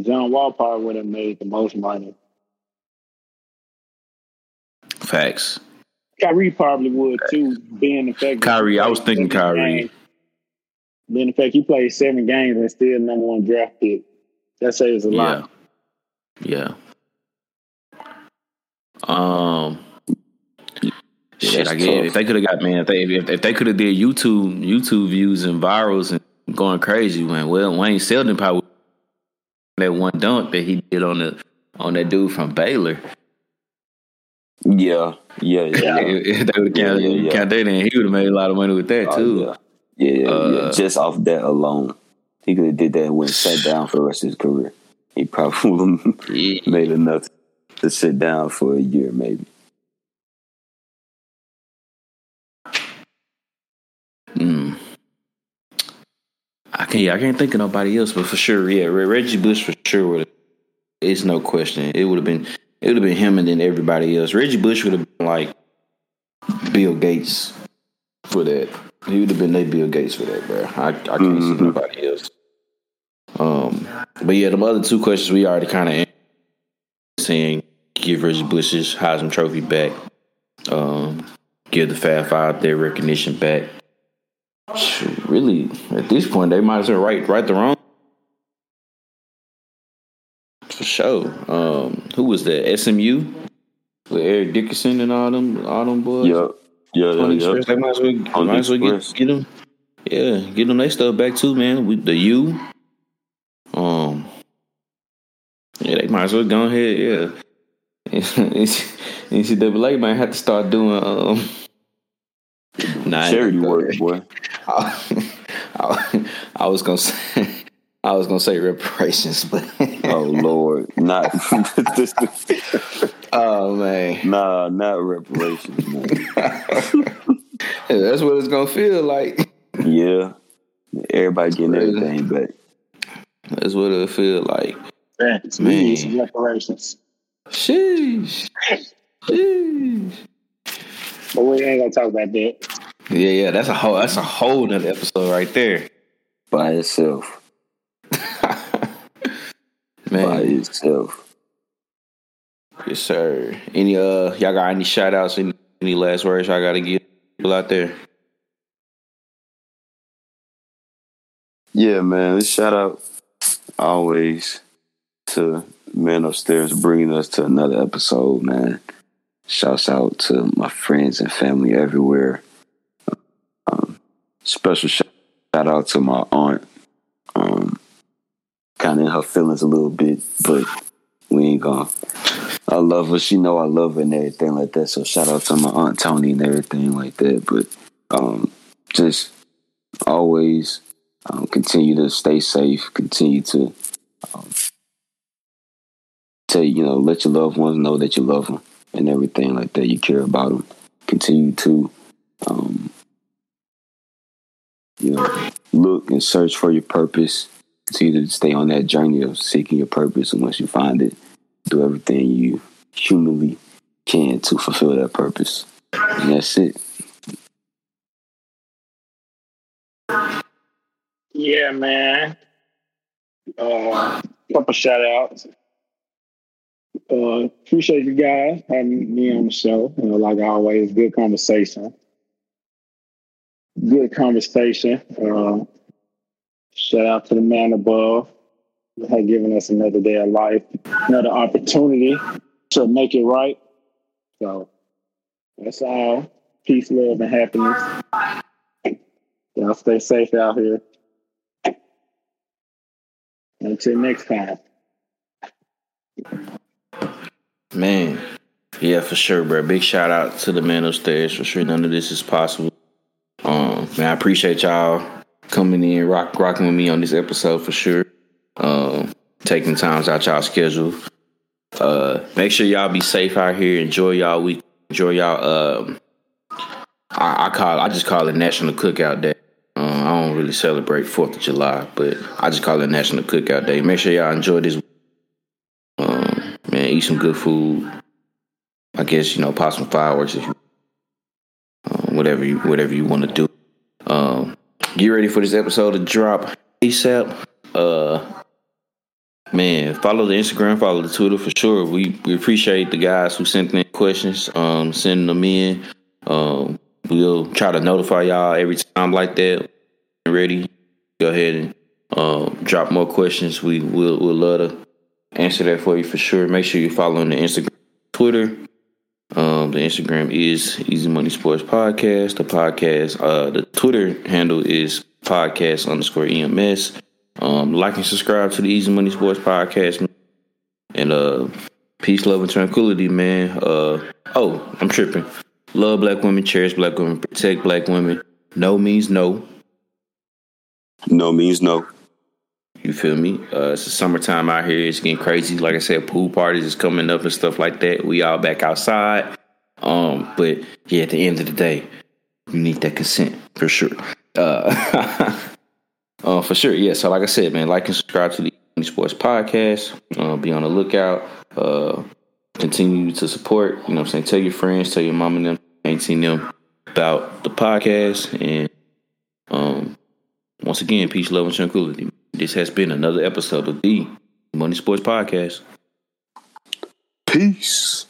John Wall probably would have made the most money. Facts. Kyrie probably would too, being the fact. that Kyrie, I was thinking seven Kyrie. games. Being the fact he played seven games and still number one draft pick. That says a Yeah. lot. Yeah. Um. Shit, I get if they could have got man, if they if, if they could have did YouTube YouTube views and virals and going crazy, man. Well, Wayne Selden probably that one dunk that he did on the on that dude from Baylor. yeah, yeah, yeah. [LAUGHS] If they would have Yeah, yeah, count that in, he would have made a lot of money with that Oh, too. yeah. Yeah, yeah, yeah. Uh, Just off that alone, he could have did that and went sat [SIGHS] down for the rest of his career. He probably [LAUGHS] would have Yeah. made enough to sit down for a year, maybe. Mm. can't. I can't think of nobody else, but for sure, yeah, Reggie Bush for sure would. It's no question. It would have been. It would have been him and then everybody else. Reggie Bush would have been like Bill Gates for that. He would have been their Bill Gates for that, bro. I, I can't mm-hmm. see nobody else. Um, but yeah, the other two questions we already kind of saying give Reggie Bush's Heisman Trophy back. Um, give the Fab Five their recognition back. Really, at this point, they might as well right right the wrong. For sure. Um, who was that? SMU with Eric Dickerson and all them all them boys. Yep. Yeah, yeah, yeah. They might as well, might as well get, get them. Yeah, get them their stuff back too, man. We, the U. Um. Yeah, they might as well go ahead. Yeah. NCAA might have to start doing um, nah, charity work, [LAUGHS] boy. I, I, I, was gonna say [LAUGHS] I was gonna say reparations, but oh lord, not [LAUGHS] oh man, nah, not reparations. Man. That's what it's gonna feel like. Yeah, everybody getting everything back. That's what it feel like. Man, reparations. Sheesh. Sheesh. But we ain't gonna talk about that. Yeah, yeah, that's a whole that's a whole nother episode right there. By itself. [LAUGHS] Man. By itself. Yes, sir. Any uh y'all got any shout outs, any, any last words y'all gotta give people out there? Yeah, man. This shout out always to man upstairs bringing us to another episode, man. Shouts out to my friends and family everywhere. Um, special shout out to my aunt. Um, kind of in her feelings a little bit, but we ain't gonna. I love her. She know I love her and everything like that. So shout out to my aunt Tony and everything like that. But um, just always um, continue to stay safe. Continue to um, to you know let your loved ones know that you love them and everything like that. You care about them. Continue to um, you know look and search for your purpose. Continue to stay on that journey of seeking your purpose, and once you find it, do everything you humanly can to fulfill that purpose. And that's it. Yeah, man. Uh, couple shout outs. Uh, appreciate you guys having me on the show. You know, like always, good conversation. Good conversation. Uh, shout out to the man above for giving us another day of life, another opportunity to make it right. So that's all. Peace, love, and happiness. Y'all stay safe out here. Until next time. Man, yeah, for sure, bro. Big shout out to the man upstairs. For sure, none of this is possible. Um, man, I appreciate y'all coming in, rock, rocking with me on this episode for sure. Um, taking times out y'all schedule. Uh, make sure y'all be safe out here. Enjoy y'all week. Enjoy y'all. Um, I, I call I just call it National Cookout Day. Uh, I don't really celebrate Fourth of July, but I just call it National Cookout Day. Make sure y'all enjoy this eat some good food. I guess you know, pop some fireworks if you, uh, whatever you whatever you want to do. Um, get ready for this episode to drop ASAP. Uh, man, follow the Instagram, follow the Twitter for sure. We we appreciate the guys who sent in questions, um, sending them in. Um, we'll try to notify y'all every time like that. Ready? Go ahead and um, drop more questions. We will we'll love to answer that for you for sure. Make sure you follow on the Instagram, Twitter. Um, the Instagram is Easy Money Sports Podcast. The podcast, uh, the Twitter handle is podcast underscore EMS. Um, like and subscribe to the Easy Money Sports Podcast. And uh, peace, love, and tranquility, man. Uh, oh, I'm tripping. Love black women, cherish black women, protect black women. No means no. No means no. You feel me? Uh, it's the summertime out here. It's getting crazy. Like I said, pool parties is coming up and stuff like that. We all back outside. Um, but yeah, at the end of the day, you need that consent for sure. Uh, [LAUGHS] Uh, for sure, yeah. So, like I said, man, like and subscribe to the Sports Podcast. Uh, be on the lookout. Uh, continue to support. You know, what I'm saying, tell your friends, tell your mom and them, ain't seen them about the podcast. And um, once again, peace, love, and tranquility. This has been another episode of the Money Sports Podcast. Peace.